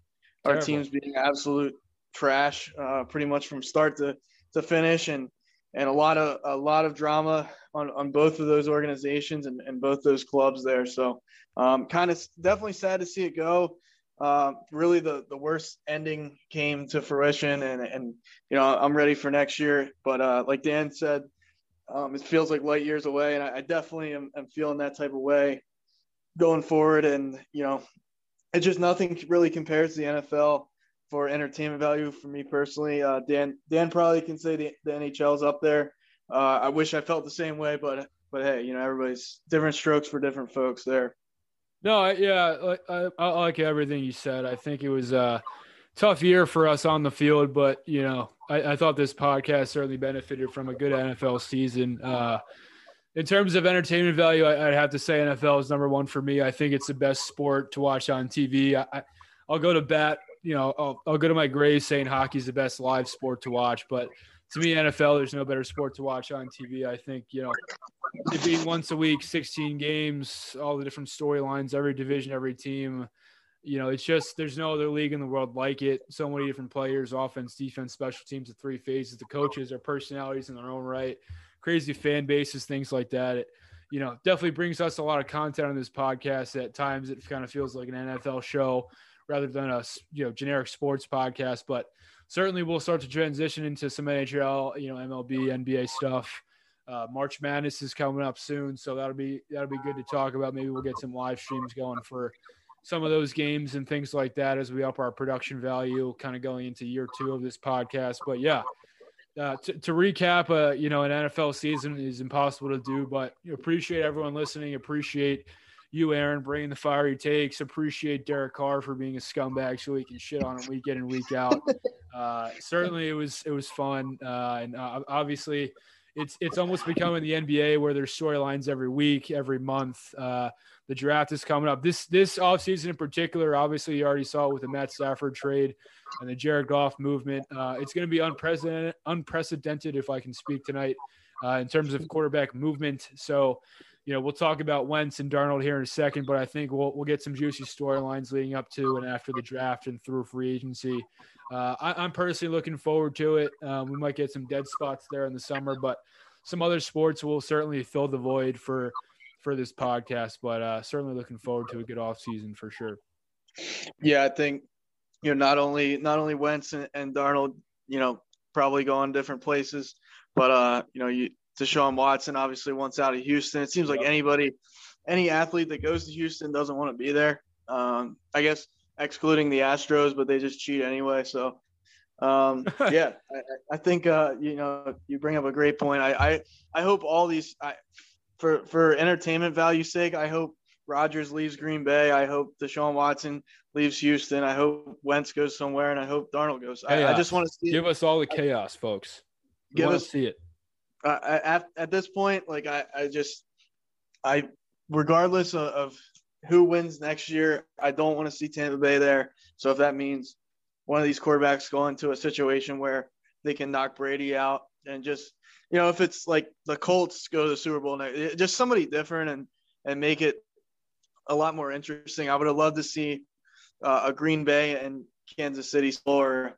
our Terrible. teams being absolute trash, uh, pretty much from start to, to finish, and and a lot of a lot of drama on, on both of those organizations and, and both those clubs there. So um, kind of definitely sad to see it go. Um, really, the the worst ending came to fruition, and and you know I'm ready for next year. But uh, like Dan said, um, it feels like light years away, and I, I definitely am, am feeling that type of way going forward. And you know, it just nothing really compares to the NFL for entertainment value for me personally. Uh, Dan Dan probably can say the, the NHL's up there. Uh, I wish I felt the same way, but but hey, you know everybody's different strokes for different folks there. No, yeah, I, I, like everything you said. I think it was a tough year for us on the field, but you know, I, I thought this podcast certainly benefited from a good NFL season. Uh, in terms of entertainment value, I, I'd have to say NFL is number one for me. I think it's the best sport to watch on TV. I, I'll go to bat. You know, I'll, I'll go to my grave saying hockey's the best live sport to watch, but to me, NFL, there's no better sport to watch on TV. I think, you know, it being once a week, 16 games, all the different storylines, every division, every team. You know, it's just there's no other league in the world like it. So many different players, offense, defense, special teams, the three phases, the coaches, their personalities in their own right, crazy fan bases, things like that. It, you know, definitely brings us a lot of content on this podcast. At times, it kind of feels like an NFL show rather than a you know generic sports podcast, but certainly we'll start to transition into some NHL, you know, MLB, NBA stuff. Uh, March Madness is coming up soon, so that'll be that'll be good to talk about. Maybe we'll get some live streams going for some of those games and things like that as we up our production value, kind of going into year two of this podcast. But yeah, uh, to, to recap, uh, you know, an NFL season is impossible to do, but appreciate everyone listening. Appreciate you, Aaron, bringing the fire fiery takes. Appreciate Derek Carr for being a scumbag so he can shit on him week in and week out. Uh, certainly, it was it was fun, uh, and uh, obviously, it's it's almost becoming the NBA where there's storylines every week, every month. Uh, the draft is coming up. This this offseason in particular, obviously, you already saw it with the Matt Stafford trade and the Jared Goff movement. Uh, it's going to be unprecedented, unprecedented, if I can speak tonight, uh, in terms of quarterback movement. So, you know, we'll talk about Wentz and Darnold here in a second, but I think we'll we'll get some juicy storylines leading up to and after the draft and through free agency. Uh, I, I'm personally looking forward to it. Um, we might get some dead spots there in the summer, but some other sports will certainly fill the void for for this podcast. But uh, certainly looking forward to a good off season for sure. Yeah, I think you know not only not only Wentz and, and Darnold, you know, probably going different places, but uh, you know, you Deshaun Watson obviously wants out of Houston. It seems like anybody, any athlete that goes to Houston doesn't want to be there. Um, I guess excluding the Astros, but they just cheat anyway. So, um, yeah, I, I think uh, you know you bring up a great point. I I, I hope all these I, for for entertainment value sake, I hope Rodgers leaves Green Bay. I hope Deshaun Watson leaves Houston. I hope Wentz goes somewhere, and I hope Darnold goes. I, I just want to see Give us all the chaos, folks. We Give us- see it. At at this point, like I, I just, I, regardless of, of who wins next year, I don't want to see Tampa Bay there. So if that means one of these quarterbacks go into a situation where they can knock Brady out and just, you know, if it's like the Colts go to the Super Bowl, next, just somebody different and and make it a lot more interesting. I would have loved to see uh, a Green Bay and Kansas City gr-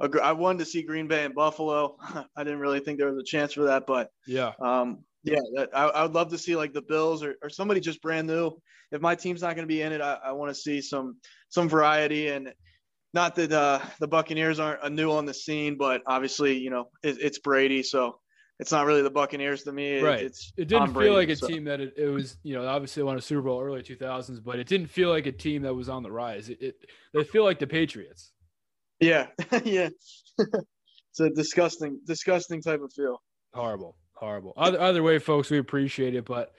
I wanted to see Green Bay and Buffalo. I didn't really think there was a chance for that, but Yeah. um, yeah, I, I would love to see like the Bills or, or somebody just brand new. If my team's not going to be in it, I, I want to see some some variety and not that uh, the Buccaneers aren't a new on the scene, but obviously you know it, it's Brady, so it's not really the Buccaneers to me. It- Right. It's It didn't feel Brady, like a so- team that it, it was, you know, obviously won a Super Bowl early 2000s, but it didn't feel like a team that was on the rise. It, it they feel like the Patriots. Yeah, yeah. it's a disgusting, disgusting type of feel. Horrible, horrible. Other, other way, folks, we appreciate it, but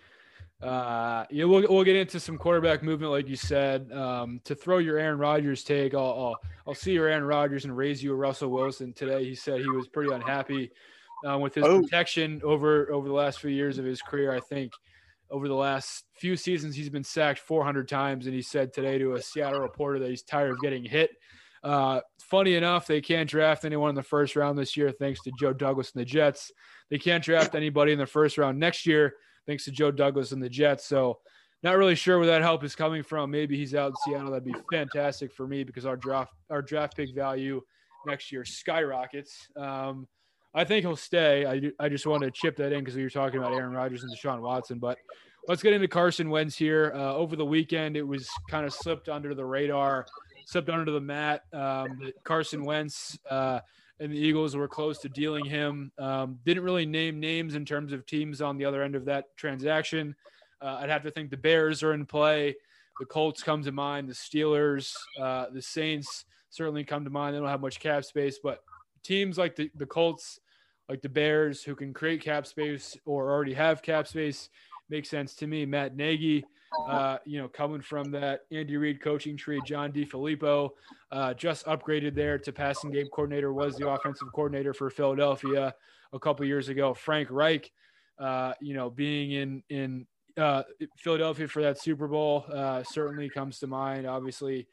uh, yeah, we'll we'll get into some quarterback movement, like you said. Um, to throw your Aaron Rodgers take, I'll, I'll I'll see your Aaron Rodgers and raise you a Russell Wilson today. He said he was pretty unhappy uh, with his Oh. protection over over the last few years of his career. I think over the last few seasons he's been sacked 400 times, and he said today to a Seattle reporter that he's tired of getting hit. Uh, funny enough, they can't draft anyone in the first round this year thanks to Joe Douglas and the Jets. They can't draft anybody in the first round next year thanks to Joe Douglas and the Jets. So not really sure where that help is coming from. Maybe he's out in Seattle. That'd be fantastic for me because our draft our draft pick value next year skyrockets. Um, I think he'll stay. I, I just wanted to chip that in because we were talking about Aaron Rodgers and Deshaun Watson. But let's get into Carson Wentz here. Uh, over the weekend, it was kind of slipped under the radar, slipped under the mat. Um, that Carson Wentz uh, and the Eagles were close to dealing him. Um, didn't really name names in terms of teams on the other end of that transaction. Uh, I'd have to think the Bears are in play. The Colts come to mind. The Steelers, uh, the Saints certainly come to mind. They don't have much cap space, but teams like the, the Colts, like the Bears, who can create cap space or already have cap space, makes sense to me. Matt Nagy, uh, you know, coming from that Andy Reid coaching tree, John DeFilippo, uh, just upgraded there to passing game coordinator, was the offensive coordinator for Philadelphia a couple years ago. Frank Reich, uh, you know, being in in uh, Philadelphia for that Super Bowl uh, certainly comes to mind. Obviously,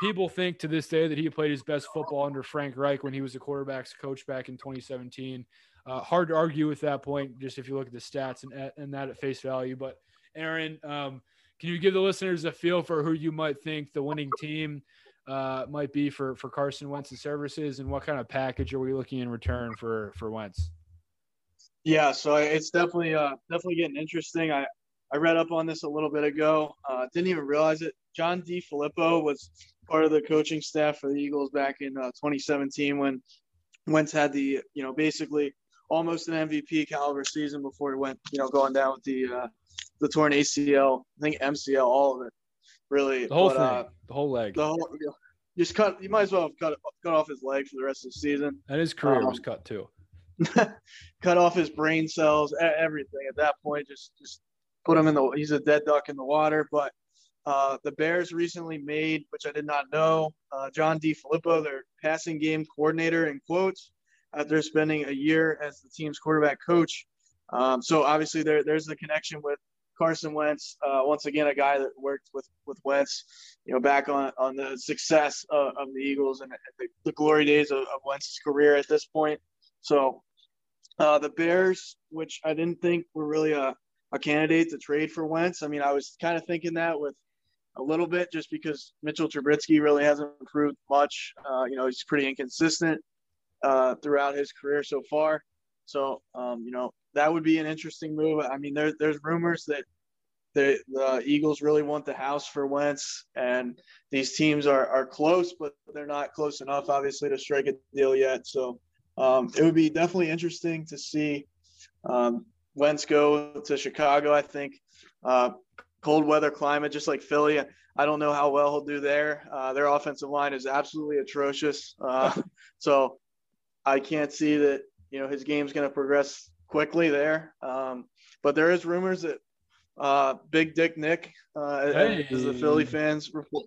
people think to this day that he played his best football under Frank Reich when he was the quarterbacks coach back in 2017. Uh, hard to argue with that point, just if you look at the stats and, and that at face value. But Aaron, um, can you give the listeners a feel for who you might think the winning team uh, might be for for Carson Wentz's services, and what kind of package are we looking in return for for Wentz? Yeah, so it's definitely uh, definitely getting interesting. I I read up on this a little bit ago. Uh, didn't even realize it. John DeFilippo was part of the coaching staff for the Eagles back in uh, 2017 when Wentz had the, you know, basically almost an MVP caliber season before he went, you know, going down with the uh, the torn ACL, I think MCL, all of it, really. The whole but, thing, uh, the whole leg, the whole, you know, just cut. You might as well have cut cut off his leg for the rest of the season. and his career um, was cut too. cut off his brain cells, everything. At that point, just just put him in the. He's a dead duck in the water. But uh, the Bears recently made, which I did not know, uh, John DeFilippo their passing game coordinator in quotes after spending a year as the team's quarterback coach. Um, so obviously there there's the connection with Carson Wentz. Uh, once again, a guy that worked with with Wentz, you know, back on on the success of, of the Eagles and the, the glory days of, of Wentz's career at this point. So uh, the Bears, which I didn't think were really a, a candidate to trade for Wentz. I mean, I was kind of thinking that with a little bit just because Mitchell Trubisky really hasn't improved much. Uh, you know, he's pretty inconsistent uh, throughout his career so far. So, um, you know, that would be an interesting move. I mean, there, there's rumors that the, the Eagles really want the house for Wentz, and these teams are, are close, but they're not close enough, obviously, to strike a deal yet. So, um, it would be definitely interesting to see um, Wentz go to Chicago. I think uh, cold weather climate, just like Philly. I don't know how well he'll do there. Uh, their offensive line is absolutely atrocious. Uh, so I can't see that you know his game's going to progress quickly there. Um, but there is rumors that uh, Big Dick Nick, uh, as the Philly fans report,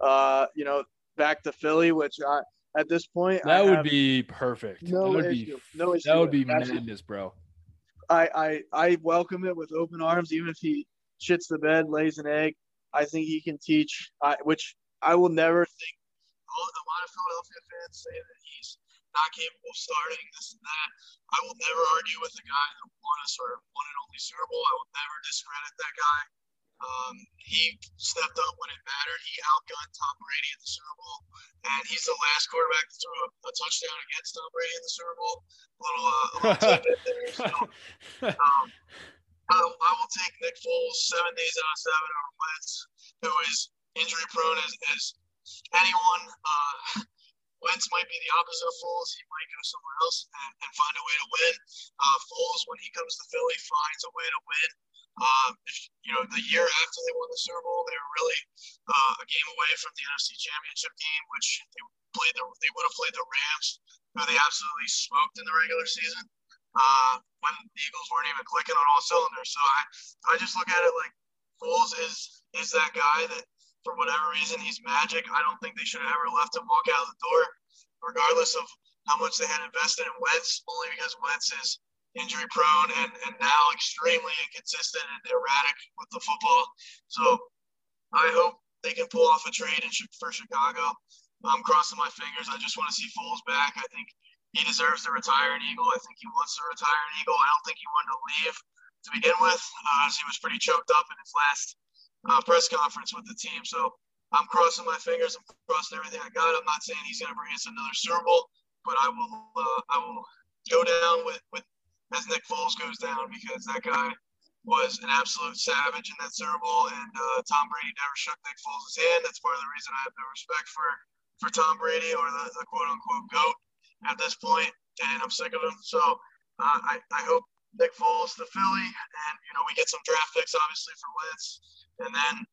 uh, you know, back to Philly, which I at this point I That would be perfect. no that would issue. be no issue. that would be madness, bro. I, I I welcome it with open arms, even if he shits the bed, lays an egg. I think he can teach, I, which I will never think. A lot of Philadelphia fans say that he's not capable of starting this and that. I will never argue with a guy that won us or one and only Super Bowl. I will never discredit that guy. Um, he stepped up when it mattered. He outgunned Tom Brady at the Super Bowl, and he's the last quarterback to throw a, a touchdown against Tom Brady in the Super Bowl. Little, uh, a little tidbit there. So, um, I, I will take Nick Foles seven days out of seven over Wentz, who is injury prone as, as anyone. Uh, Wentz might be the opposite of Foles. He might go somewhere else and, and find a way to win. Uh, Foles, when he comes to Philly, finds a way to win. Um, you know, the year after they won the Super Bowl, they were really uh, a game away from the NFC Championship game, which they played. The, they would have played the Rams, who they absolutely smoked in the regular season uh, when the Eagles weren't even clicking on all cylinders. So I, I just look at it like Foles is is that guy that for whatever reason he's magic. I don't think they should have ever left him walk out of the door, regardless of how much they had invested in Wentz, only because Wentz is injury prone and, and now extremely inconsistent and erratic with the football. So I hope they can pull off a trade in, for Chicago. I'm crossing my fingers. I just want to see Foles back. I think he deserves to retire an Eagle. I think he wants to retire an Eagle. I don't think he wanted to leave to begin with, uh, as he was pretty choked up in his last uh, press conference with the team. So I'm crossing my fingers. I'm crossing everything I got. I'm not saying he's going to bring us another Super Bowl, but I will uh, I will go down with, with as Nick Foles goes down because that guy was an absolute savage in that Super Bowl, and uh, Tom Brady never shook Nick Foles' hand. That's part of the reason I have no respect for for Tom Brady or the, the quote unquote goat at this point, and I'm sick of him. So uh, I I hope Nick Foles the Philly, and you know we get some draft picks obviously for Wentz, and then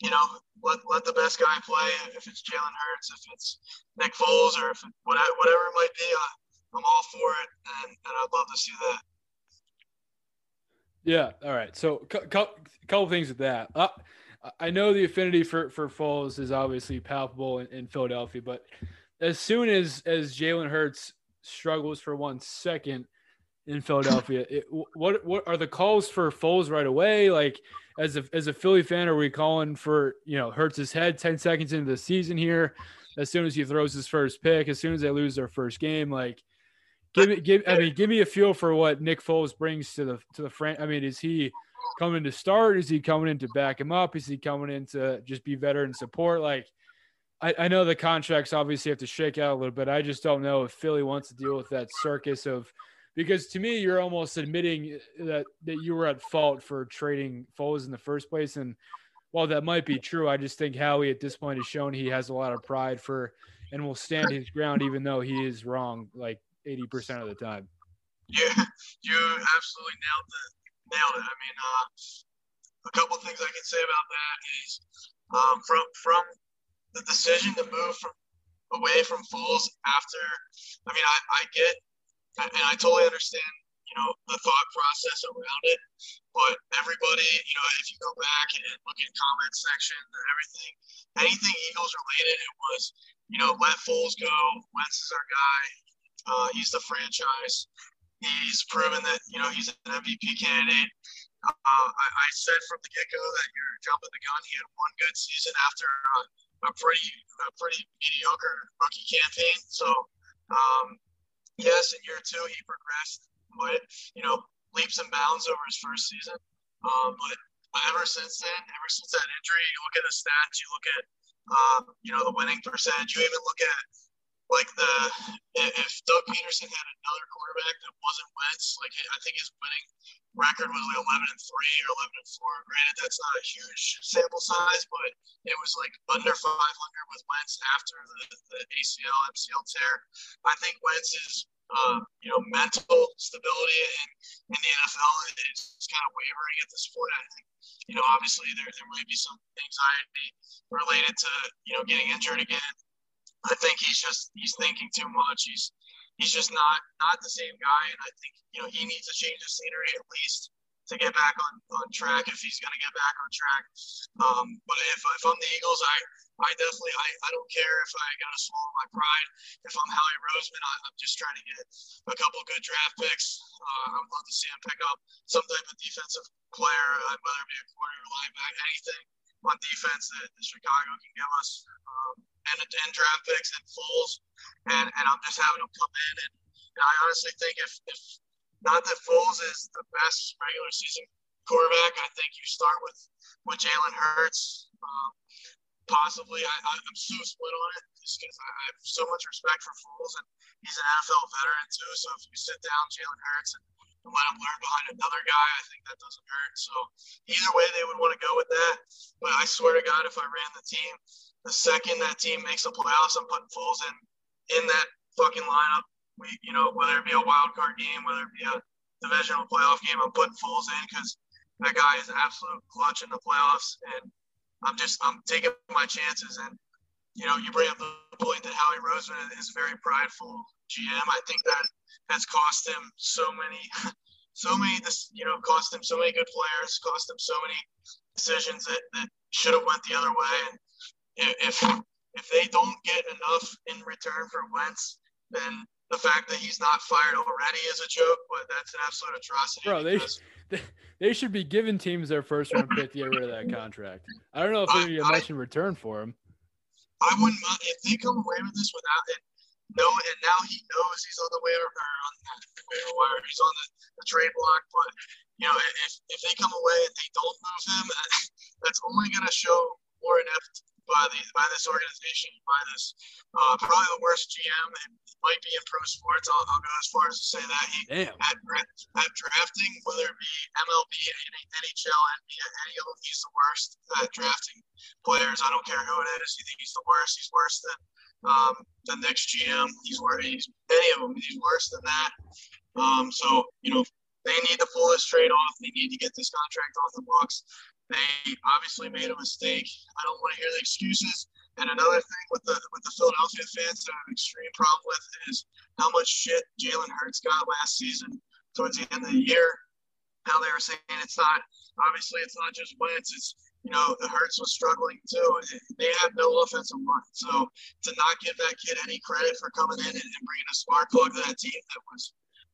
you know, let, let the best guy play. If it's Jalen Hurts, if it's Nick Foles, or if it, whatever, whatever it might be, I, I'm all for it, and, and I'd love to see that. Yeah. All right. So, a couple things with that. Uh, I know the affinity for for Foles is obviously palpable in, in Philadelphia, but as soon as as Jalen Hurts struggles for one second in Philadelphia, it, what what are the calls for Foles right away? Like, as a as a Philly fan, are we calling for you know hurts his head ten seconds into the season here? As soon as he throws his first pick, as soon as they lose their first game, like give me give I mean give me a feel for what Nick Foles brings to the to the front. I mean, is he coming to start? Is he coming in to back him up? Is he coming in to just be veteran support? Like I, I know the contracts obviously have to shake out a little bit. I just don't know if Philly wants to deal with that circus of because to me, you're almost admitting that that you were at fault for trading Foles in the first place. And while that might be true, I just think Howie at this point has shown he has a lot of pride for and will stand his ground even though he is wrong like 80% of the time. Yeah, you absolutely nailed it. Nailed it. I mean, uh, a couple things I can say about that is um, from from the decision to move from away from Foles after. I mean, I, I get and I totally understand, you know, the thought process around it. But everybody, you know, if you go back and look at comment section and everything, anything Eagles related, it was, you know, let Foles go. Wentz is our guy. Uh, he's the franchise. He's proven that you know he's an MVP candidate. Uh, I, I, said from the get go that you're jumping the gun. He had one good season after a, a pretty a pretty mediocre rookie campaign. So um, yes, in year two he progressed, you know leaps and bounds over his first season. Um, but ever since then, ever since that injury, you look at the stats, you look at um, you know the winning percentage, you even look at like the if Doug Pederson had another quarterback that wasn't Wentz, like I think his winning record was like 11 and three or 11 and four. Granted, that's not a huge sample size, but it was like under 500 with Wentz after the, the ACL MCL tear. I think Wentz's uh, you know mental stability in, in the NFL is kind of wavering at this point. I think you know obviously there there might be some anxiety related to you know getting injured again. I think he's just he's thinking too much. He's he's just not not the same guy, and I think you know he needs to change the scenery at least to get back on, on track if he's going to get back on track. Um, but if, if I'm the Eagles, I I definitely I, I don't care if I got to swallow my pride. If I'm Howie Roseman, I, am just trying to get a couple good draft picks. Uh, I would love to see him pick up some type of defensive player, uh, whether it be a corner or linebacker, anything on defense that, that Chicago can give us. Um, and, and draft picks and Foles, and, and I'm just having them come in. And, and I honestly think if, if not that Foles is the best regular season quarterback, I think you start with with Jalen Hurts. Um, possibly, I, I, am so split on it just because I, I have so much respect for Foles, and he's an NFL veteran too. So if you sit down Jalen Hurts and let him learn behind another guy, I think that doesn't hurt. So either way, they would want to go with that. But I swear to God, if I ran the team, the second that team makes the playoffs, I'm putting Foles in in that fucking lineup. We, you know, whether it be a wild card game, whether it be a divisional playoff game, I'm putting Foles in because that guy is absolute clutch in the playoffs, and I'm just I'm taking my chances. And you know, you bring up the point that Howie Roseman is very prideful GM. I think that has cost him so many, so many. This you know, cost him so many good players, cost him so many decisions that that should have went the other way. And if if they don't get enough in return for Wentz, then the fact that he's not fired already is a joke. But that's an absolute atrocity. Bro, they they should be giving teams their first round pick to get rid of that contract. I don't know if they're going to get much in return for him. I wouldn't mind if they come away with this without it. No, and now he knows he's on the waiver or on the waiver wire. He's on the, the trade block, but you know, if, if they come away and they don't move him, that's only going to show more inept by the by this organization, by this uh, probably the worst GM. It might be in pro sports. I'll, I'll go as far as to say that he Damn. at, at drafting, whether it be MLB, NHL, NBA, any of them, he's the worst at drafting players. I don't care who it is. You think he's the worst? He's worse than um, the next GM. He's worse. He's any of them. He's worse than that. Um, so you know they need to pull this trade off. They need to get this contract off the books. They obviously made a mistake. I don't want to hear the excuses. And another thing with the with the Philadelphia fans that I have an extreme problem with is how much shit Jalen Hurts got last season towards the end of the year. How they were saying it's not obviously it's not just Wentz. It's you know the Hurts was struggling too. They have no offensive line, so to not give that kid any credit for coming in and, and bringing a spark plug to that team that was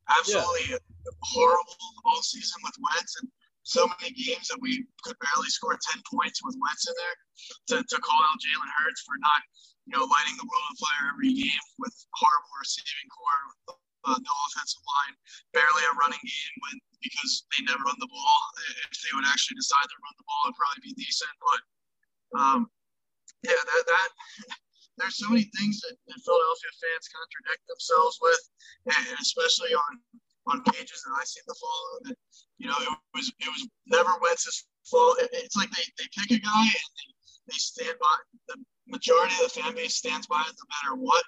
absolutely yeah. horrible all season with Wentz and so many games that we could barely score 10 points with Wentz in there to, to call out Jalen Hurts for not, you know, lighting the world on fire every game with horrible receiving core, uh, no offensive line, barely a running game when because they never run the ball. If they would actually decide to run the ball, it'd probably be decent. But um, yeah, that, that there's so many things that, that Philadelphia fans contradict themselves with, and especially on on pages that I seem to follow that you know it was it was never Wentz's fault. It, it's like they, they pick a guy and they, they stand by the majority of the fan base stands by it no matter what.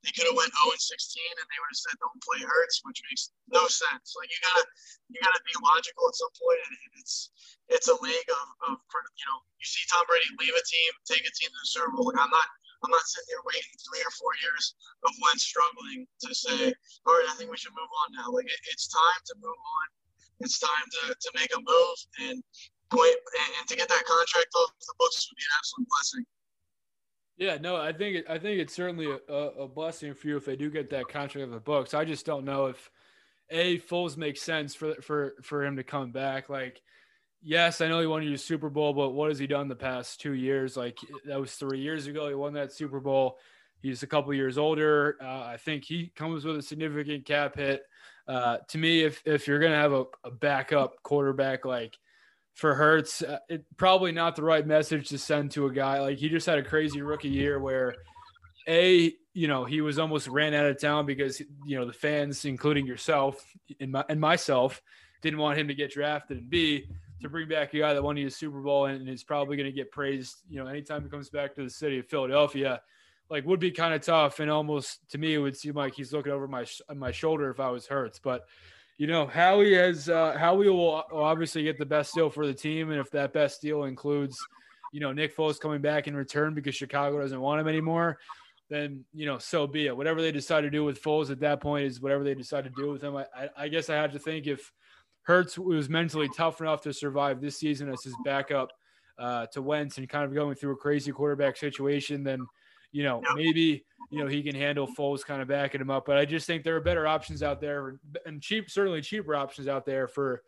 They could have went 0 and 16 and they would have said don't play Hurts, which makes no sense. Like you gotta you gotta be logical at some point, and it's it's a league of, of you know you see Tom Brady leave a team, take a team to the Super Bowl. Like I'm not I'm not sitting here waiting three or four years of Wentz struggling to say, all right, I think we should move on now. Like it, it's time to move on. It's time to, to make a move and point and, and to get that contract off the books would be an absolute blessing. Yeah, no, I think I think it's certainly a, a blessing for you if they do get that contract of the books. I just don't know if a Foles makes sense for for for him to come back. Like yes, I know he won your Super Bowl, but what has he done the past two years? Like that was three years ago. He won that Super Bowl. He's a couple years older. Uh, I think he comes with a significant cap hit. Uh, to me, if if you're gonna have a, a backup quarterback like for Hurts, uh, it probably not the right message to send to a guy like he just had a crazy rookie year where a you know he was almost ran out of town because you know the fans, including yourself and, my, and myself, didn't want him to get drafted, and b to bring back a guy that won you a Super Bowl and is probably going to get praised, you know, anytime he comes back to the city of Philadelphia, like would be kind of tough. And almost to me, it would seem like he's looking over my my shoulder if I was Hurts. But you know, Howie has uh, Howie will obviously get the best deal for the team, and if that best deal includes, you know, Nick Foles coming back in return because Chicago doesn't want him anymore, then you know, so be it. Whatever they decide to do with Foles at that point is whatever they decide to do with him. I, I, I guess I have to think if Hurts was mentally tough enough to survive this season as his backup uh, to Wentz and kind of going through a crazy quarterback situation, then you know maybe you know he can handle Foles kind of backing him up. But I just think there are better options out there and cheap, certainly cheaper options out there for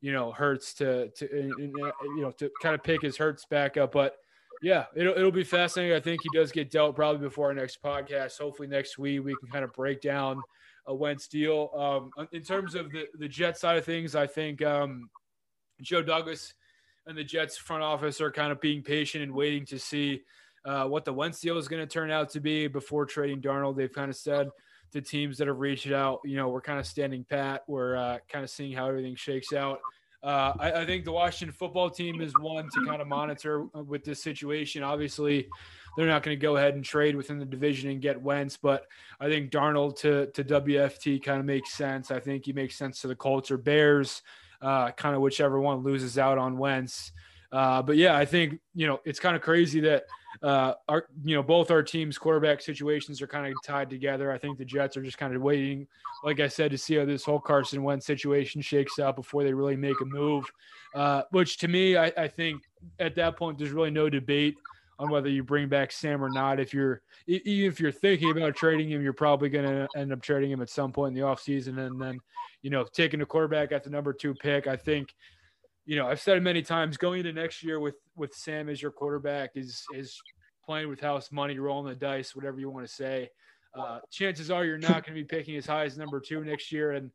you know Hurts to to you know to kind of pick his Hurts back up. But yeah, it'll it'll be fascinating. I think he does get dealt probably before our next podcast. Hopefully next week we can kind of break down a Wentz deal. Um, in terms of the, the Jet side of things, I think um, Joe Douglas and the Jets front office are kind of being patient and waiting to see uh, what the Wentz deal is going to turn out to be before trading Darnold. They've kind of said to teams that have reached out, you know, we're kind of standing pat. We're uh, kind of seeing how everything shakes out. Uh, I, I, think the Washington football team is one to kind of monitor with this situation. Obviously, they're not going to go ahead and trade within the division and get Wentz. But I think Darnold to to WFT kind of makes sense. I think he makes sense to the Colts or Bears, uh, kind of whichever one loses out on Wentz. Uh, but yeah, I think you know it's kind of crazy that uh, our you know both our teams' quarterback situations are kind of tied together. I think the Jets are just kind of waiting, like I said, to see how this whole Carson Wentz situation shakes out before they really make a move. Uh, which to me, I, I think at that point there's really no debate on whether you bring back Sam or not. If you're if you're thinking about trading him, you're probably going to end up trading him at some point in the offseason. And then, you know, taking a quarterback at the number two pick, I think, you know, I've said it many times. Going into next year with with Sam as your quarterback is is playing with house money, rolling the dice, whatever you want to say. Uh, chances are you're not going to be picking as high as number two next year, and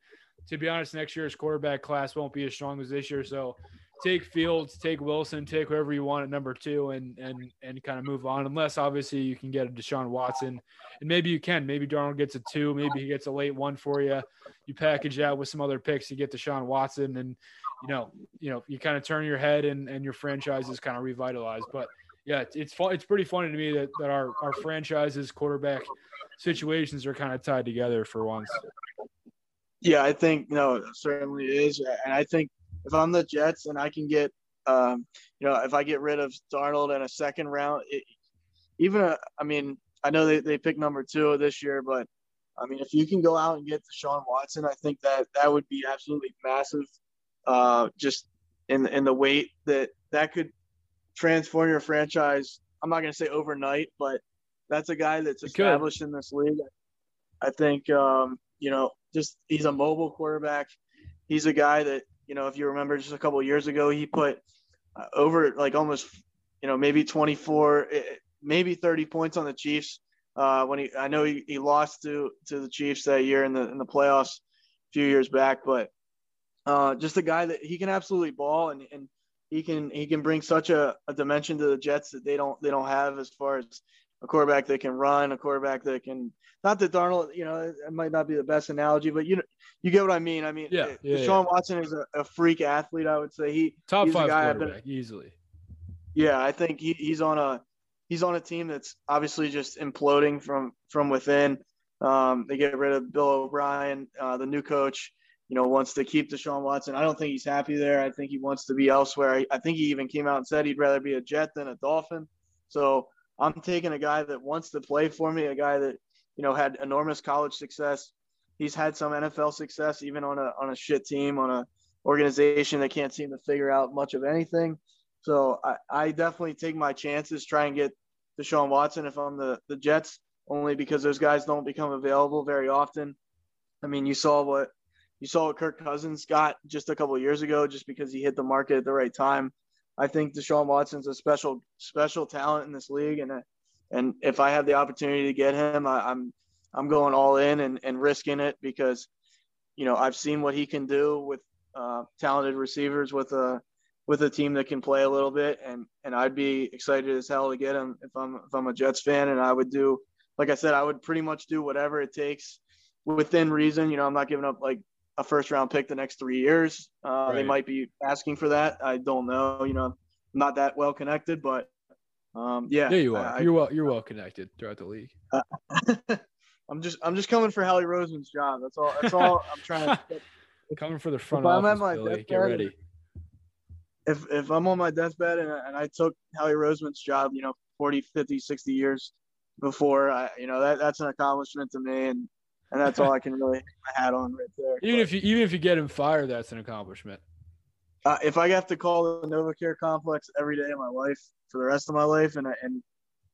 to be honest, next year's quarterback class won't be as strong as this year. So take Fields, take Wilson, take whoever you want at number two, and and and kind of move on. Unless obviously you can get a Deshaun Watson, and maybe you can. Maybe Darnold gets a two. Maybe he gets a late one for you. You package that with some other picks, you get Deshaun Watson, and you know, you know, you kind of turn your head, and and your franchise is kind of revitalized. But yeah, it's, it's fun. It's pretty funny to me that that our our franchises quarterback situations are kind of tied together for once. Yeah, I think no, certainly is, and I think if I'm the Jets and I can get, um, you know, if I get rid of Darnold in a second round, it, even a, I mean, I know they, they picked number two this year, but I mean, if you can go out and get Deshaun Watson, I think that that would be absolutely massive. Uh, just in in the weight that that could transform your franchise. I'm not going to say overnight, but that's a guy that's established in this league. I think, um, you know, just he's a mobile quarterback. He's a guy that you know, if you remember just a couple years ago, he put uh, over like almost, you know, maybe 24, eh, maybe 30 points on the Chiefs. Uh, when he, I know he, he lost to to the Chiefs that year in the in the playoffs a few years back, but uh, just a guy that he can absolutely ball and, and he can he can bring such a, a dimension to the Jets that they don't they don't have as far as a quarterback that can run, a quarterback that can not that Darnold, you know, it might not be the best analogy, but you know, you get what I mean. I mean, yeah, yeah Deshaun yeah. Watson is a, a, freak athlete. I would say he top he's five guy quarterback been, easily. Yeah, I think he, he's on a he's on a team that's obviously just imploding from from within. Um, they get rid of Bill O'Brien, uh, the new coach. You know, wants to keep Deshaun Watson. I don't think he's happy there. I think he wants to be elsewhere. I, I think he even came out and said he'd rather be a Jet than a Dolphin. So I'm taking a guy that wants to play for me, a guy that you know had enormous college success, he's had some NFL success even on a on a shit team on a organization that can't seem to figure out much of anything. So I, I definitely take my chances, try and get Deshaun Watson if I'm the the Jets, only because those guys don't become available very often. I mean, you saw what you saw what Kirk Cousins got just a couple years ago, just because he hit the market at the right time. I think Deshaun Watson's a special special talent in this league, and and if I have the opportunity to get him, I, I'm I'm going all in and, and risking it because, you know, I've seen what he can do with uh, talented receivers with a with a team that can play a little bit, and and I'd be excited as hell to get him if I'm if I'm a Jets fan, and I would do, like I said, I would pretty much do whatever it takes within reason. You know, I'm not giving up like a first round pick the next three years. Uh, right. They might be asking for that. I don't know. You know, I'm not that well connected, but um, yeah, yeah, you are. I, you're well. You're well connected throughout the league. Uh, I'm just I'm just coming for Howie Roseman's job. That's all. That's all I'm trying to. Get. coming for the front office, I'm at my Billy. Get ready. If if I'm on my deathbed and, and I took Howie Roseman's job, you know, 40, 50, 60 years before, I, you know, that that's an accomplishment to me, and and that's all I can really hang my hat on right there. Even but, if you even if you get him fired, that's an accomplishment. Uh, if I have to call the NovaCare complex every day of my life for the rest of my life, and and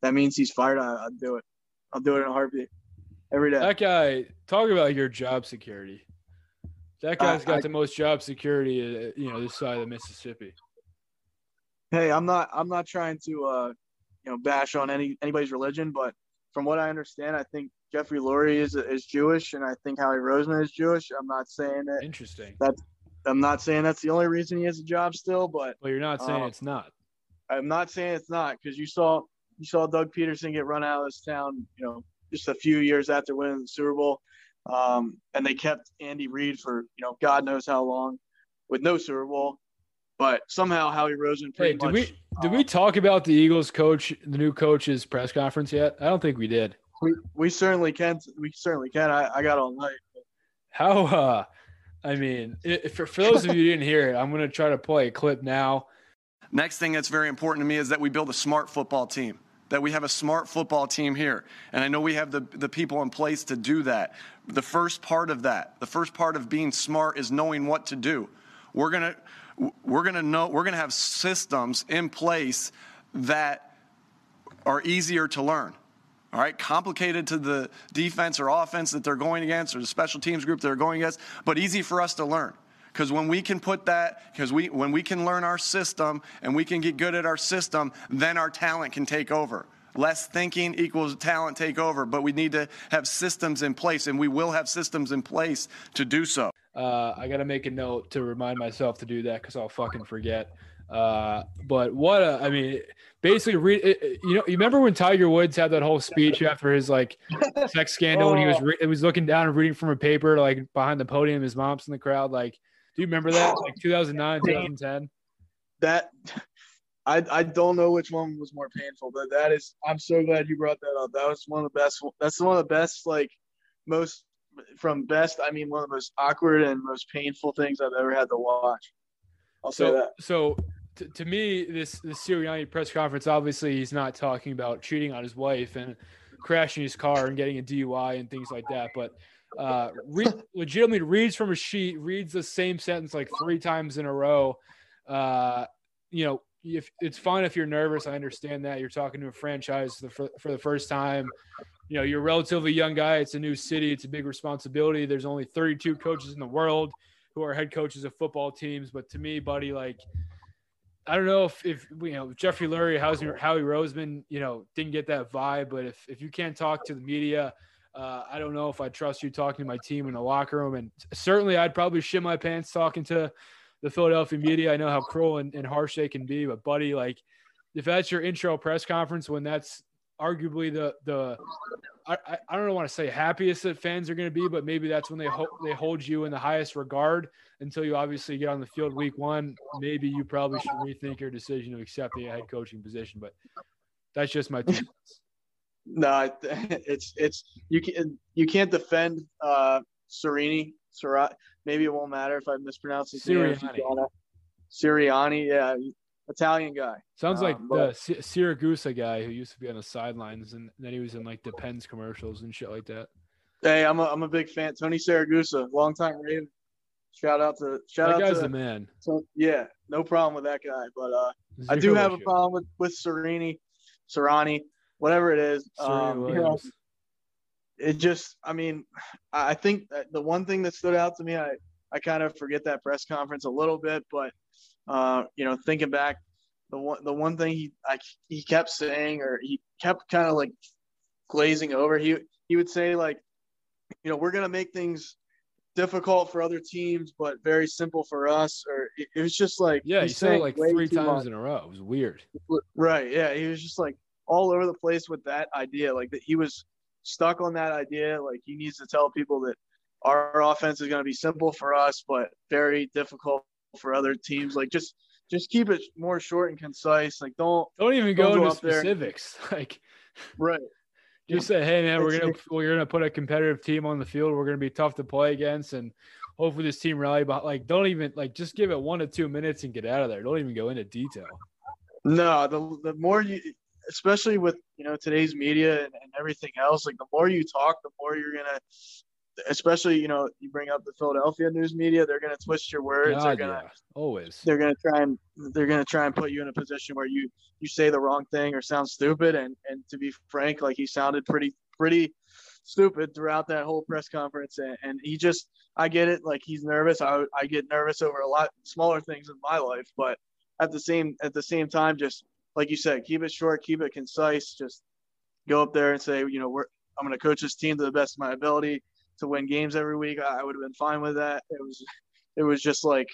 that means he's fired, I, I'd do it. I'll do it in a heartbeat every day. That guy, talk about your job security. That guy's uh, got I, the most job security, uh, you know, this side of the Mississippi. Hey, I'm not, I'm not trying to, uh, you know, bash on any anybody's religion, but from what I understand, I think Jeffrey Lurie is is Jewish, and I think Howie Roseman is Jewish. I'm not saying that. Interesting. That I'm not saying that's the only reason he has a job still, but. Well, you're not saying um, it's not. I'm not saying it's not because you saw you saw Doug Pederson get run out of this town, you know, just a few years after winning the Super Bowl. Um, and they kept Andy Reid for, you know, God knows how long with no Super Bowl. But somehow Howie Roseman pretty hey, did much. We, did we um, talk about the Eagles coach, the new coach's press conference yet? I don't think we did. We, we certainly can. We certainly can. I, I got all night. How, uh, I mean, if, for, for those of you who didn't hear it, I'm going to try to play a clip now. Next thing that's very important to me is that we build a smart football team that we have a smart football team here. And I know we have the, the people in place to do that. The first part of that, the first part of being smart is knowing what to do. We're going to we're going to know we're going to have systems in place that are easier to learn. All right, complicated to the defense or offense that they're going against or the special teams group they're going against, but easy for us to learn. Because when we can put that, because we when we can learn our system and we can get good at our system, then our talent can take over. Less thinking equals talent take over, but we need to have systems in place, and we will have systems in place to do so. Uh, I got to make a note to remind myself to do that because I'll fucking forget. Uh, but what a, I mean, basically, re- it, you know, you remember when Tiger Woods had that whole speech after his like sex scandal when he was re- he was looking down and reading from a paper like behind the podium, his mom's in the crowd. Like, do you remember that? Like 2009, 2010. That I I don't know which one was more painful, but that is I'm so glad you brought that up. That was one of the best. That's one of the best like most from best. I mean, one of the most awkward and most painful things I've ever had to watch. I'll so, say that. So to, to me, this this Sirianni press conference, obviously, he's not talking about cheating on his wife and crashing his car and getting a DUI and things like that. But uh, re- legitimately reads from a sheet, reads the same sentence like three times in a row. Uh, you know, if it's fine if you're nervous, I understand that you're talking to a franchise for, for the first time. You know, you're a relatively young guy. It's a new city. It's a big responsibility. There's only 32 coaches in the world who are head coaches of football teams. But to me, buddy, like I don't know if, if you know Jeffrey Lurie, Howie, Howie Roseman, you know, didn't get that vibe. But if if you can't talk to the media, uh, I don't know if I trust you talking to my team in the locker room. And certainly, I'd probably shit my pants talking to the Philadelphia media. I know how cruel and, and harsh they can be, but buddy, like if that's your intro press conference when that's arguably the the I, I don't want to say happiest that fans are going to be, but maybe that's when they ho- they hold you in the highest regard until you obviously get on the field week one. Maybe you probably should rethink your decision to accept the head coaching position, but that's just my two. No, it's it's you can you can't defend uh Serini. Surat. Maybe it won't matter if I mispronounce his Sirianni. name. Sirianni, yeah, Italian guy. Sounds like Um, the but- Sy- Siragusa guy who used to be on the sidelines, and then he was in like Depends commercials and shit like that. Hey, I'm a I'm a big fan. Tony Siragusa, longtime Raven. Shout out to shout That out guy's to the man. So, yeah, no problem with that guy. But uh, I do have a problem with with Serini, Serrani, whatever it is. Um, you know, it just, I mean, I think that the one thing that stood out to me, I I kind of forget that press conference a little bit, but uh, you know, thinking back, the one the one thing he I, he kept saying, or he kept kind of like glazing over. He he would say like, you know, we're gonna make things difficult for other teams, but very simple for us. Or it, it was just like Yeah, he said it like three times much. in a row. It was weird. Right. Yeah. He was just like all over the place with that idea. Like that he was stuck on that idea. Like he needs to tell people that our offense is going to be simple for us, but very difficult for other teams. Like just just keep it more short and concise. Like don't Don't even Don't go go into up there. specifics. Like right. just say, hey man, we're gonna we're gonna put a competitive team on the field. We're gonna be tough to play against, and hopefully this team rally. But like, don't even like just give it one to two minutes and get out of there. Don't even go into detail. No, the the more you, especially with you know today's media and, and everything else, like the more you talk, the more you're gonna. Especially, you know, you bring up the Philadelphia news media, they're gonna twist your words. they're gonna yeah, always. they're gonna try and they're gonna try and put you in a position where you you say the wrong thing or sound stupid. And and to be frank, like he sounded pretty pretty stupid throughout that whole press conference. And, and he just I get it, like he's nervous. I I get nervous over a lot smaller things in my life, but at the same at the same time, just like you said, keep it short, keep it concise. Just go up there and say, you know, we're I'm gonna coach this team to the best of my ability to win games every week. I, would have been fine with that. It was it was just like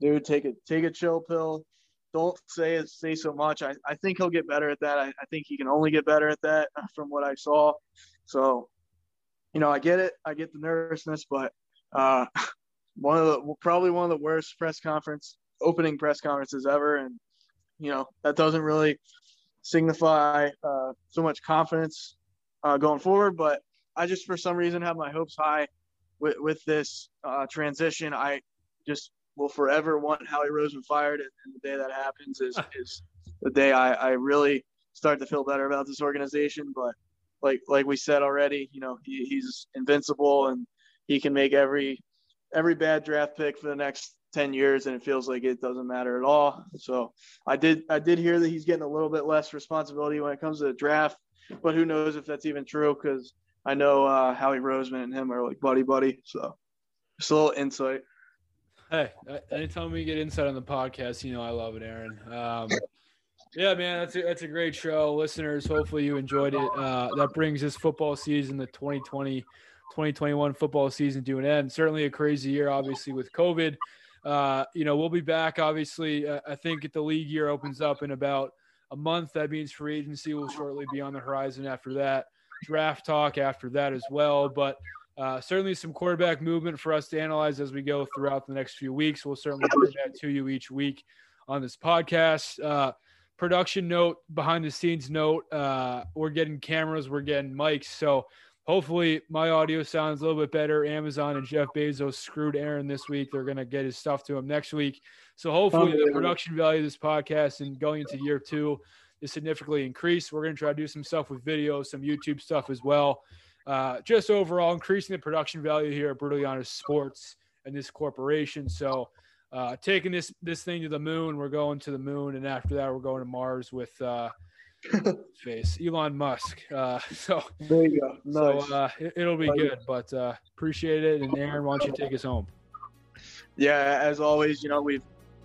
dude, take a take a chill pill. Don't say it, say so much. I, I think he'll get better at that. I, I think he can only get better at that from what I saw. So, you know, I get it. I get the nervousness, but uh, one of the probably one of the worst press conference opening press conferences ever, and you know that doesn't really signify uh, so much confidence uh, going forward. But I just for some reason have my hopes high with with this uh, transition. I just will forever want Howie Roseman fired, and, and the day that happens is is the day I, I really start to feel better about this organization. But like like we said already, you know, he, he's invincible and he can make every every bad draft pick for the next 10 years and it feels like it doesn't matter at all. So I did I did hear that he's getting a little bit less responsibility when it comes to the draft, but who knows if that's even true because I know uh, Howie Roseman and him are like buddy buddy. So just a little insight. Hey, anytime we get insight on the podcast, you know I love it, Aaron. Um, yeah, man, that's a, that's a great show, listeners. Hopefully you enjoyed it. Uh, that brings this football season, the 2020 2021 football season to an end. Certainly a crazy year, obviously with COVID. Uh, you know, we'll be back. Obviously, uh, I think if the league year opens up in about a month, that means free agency will shortly be on the horizon. After that, draft talk after that as well. But uh, certainly some quarterback movement for us to analyze as we go throughout the next few weeks. We'll certainly bring that to you each week on this podcast. Uh, production note, behind the scenes note, uh, we're getting cameras, we're getting mics. So hopefully my audio sounds a little bit better. Amazon and Jeff Bezos screwed Aaron this week. They're going to get his stuff to him next week. So hopefully the production value of this podcast and going into year two is significantly increased. We're going to try to do some stuff with video, some YouTube stuff as well. Uh, just overall increasing the production value here at Brutally Honest Sports and this corporation. So uh, taking this this thing to the moon, we're going to the moon, and after that, we're going to Mars with uh, face Elon Musk. Uh, so there you go. Nice. So uh, it, will be good, but uh, appreciate it. And Aaron, why don't you take us home? Yeah, as always, you know we've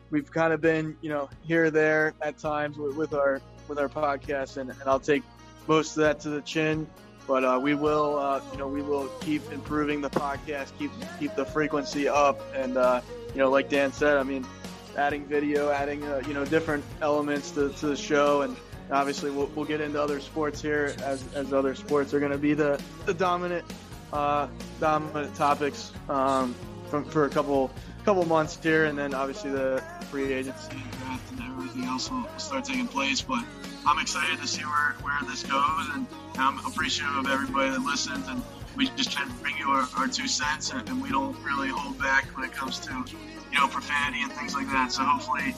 we've kind of been you know here or there at times with, with our with our podcast, and, and I'll take most of that to the chin. But uh, we will, uh, you know, we will keep improving the podcast, keep keep the frequency up, and uh, you know, like Dan said, I mean, adding video, adding uh, you know different elements to, to the show, and obviously we'll, we'll get into other sports here as, as other sports are going to be the the dominant uh, dominant topics um, from, for a couple couple months here, and then obviously the free agency draft and everything else will start taking place. But I'm excited to see where, where this goes, and I'm appreciative of everybody that listens. And we just try to bring you our, our two cents, and, and, we don't really hold back when it comes to you know profanity and things like that. So hopefully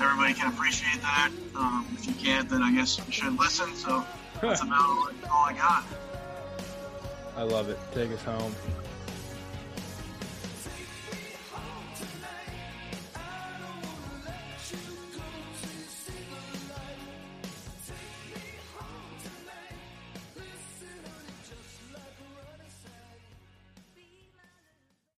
everybody can appreciate that. Um, if you can't, then I guess you should listen. So that's about all, all I got. I love it. Take us home.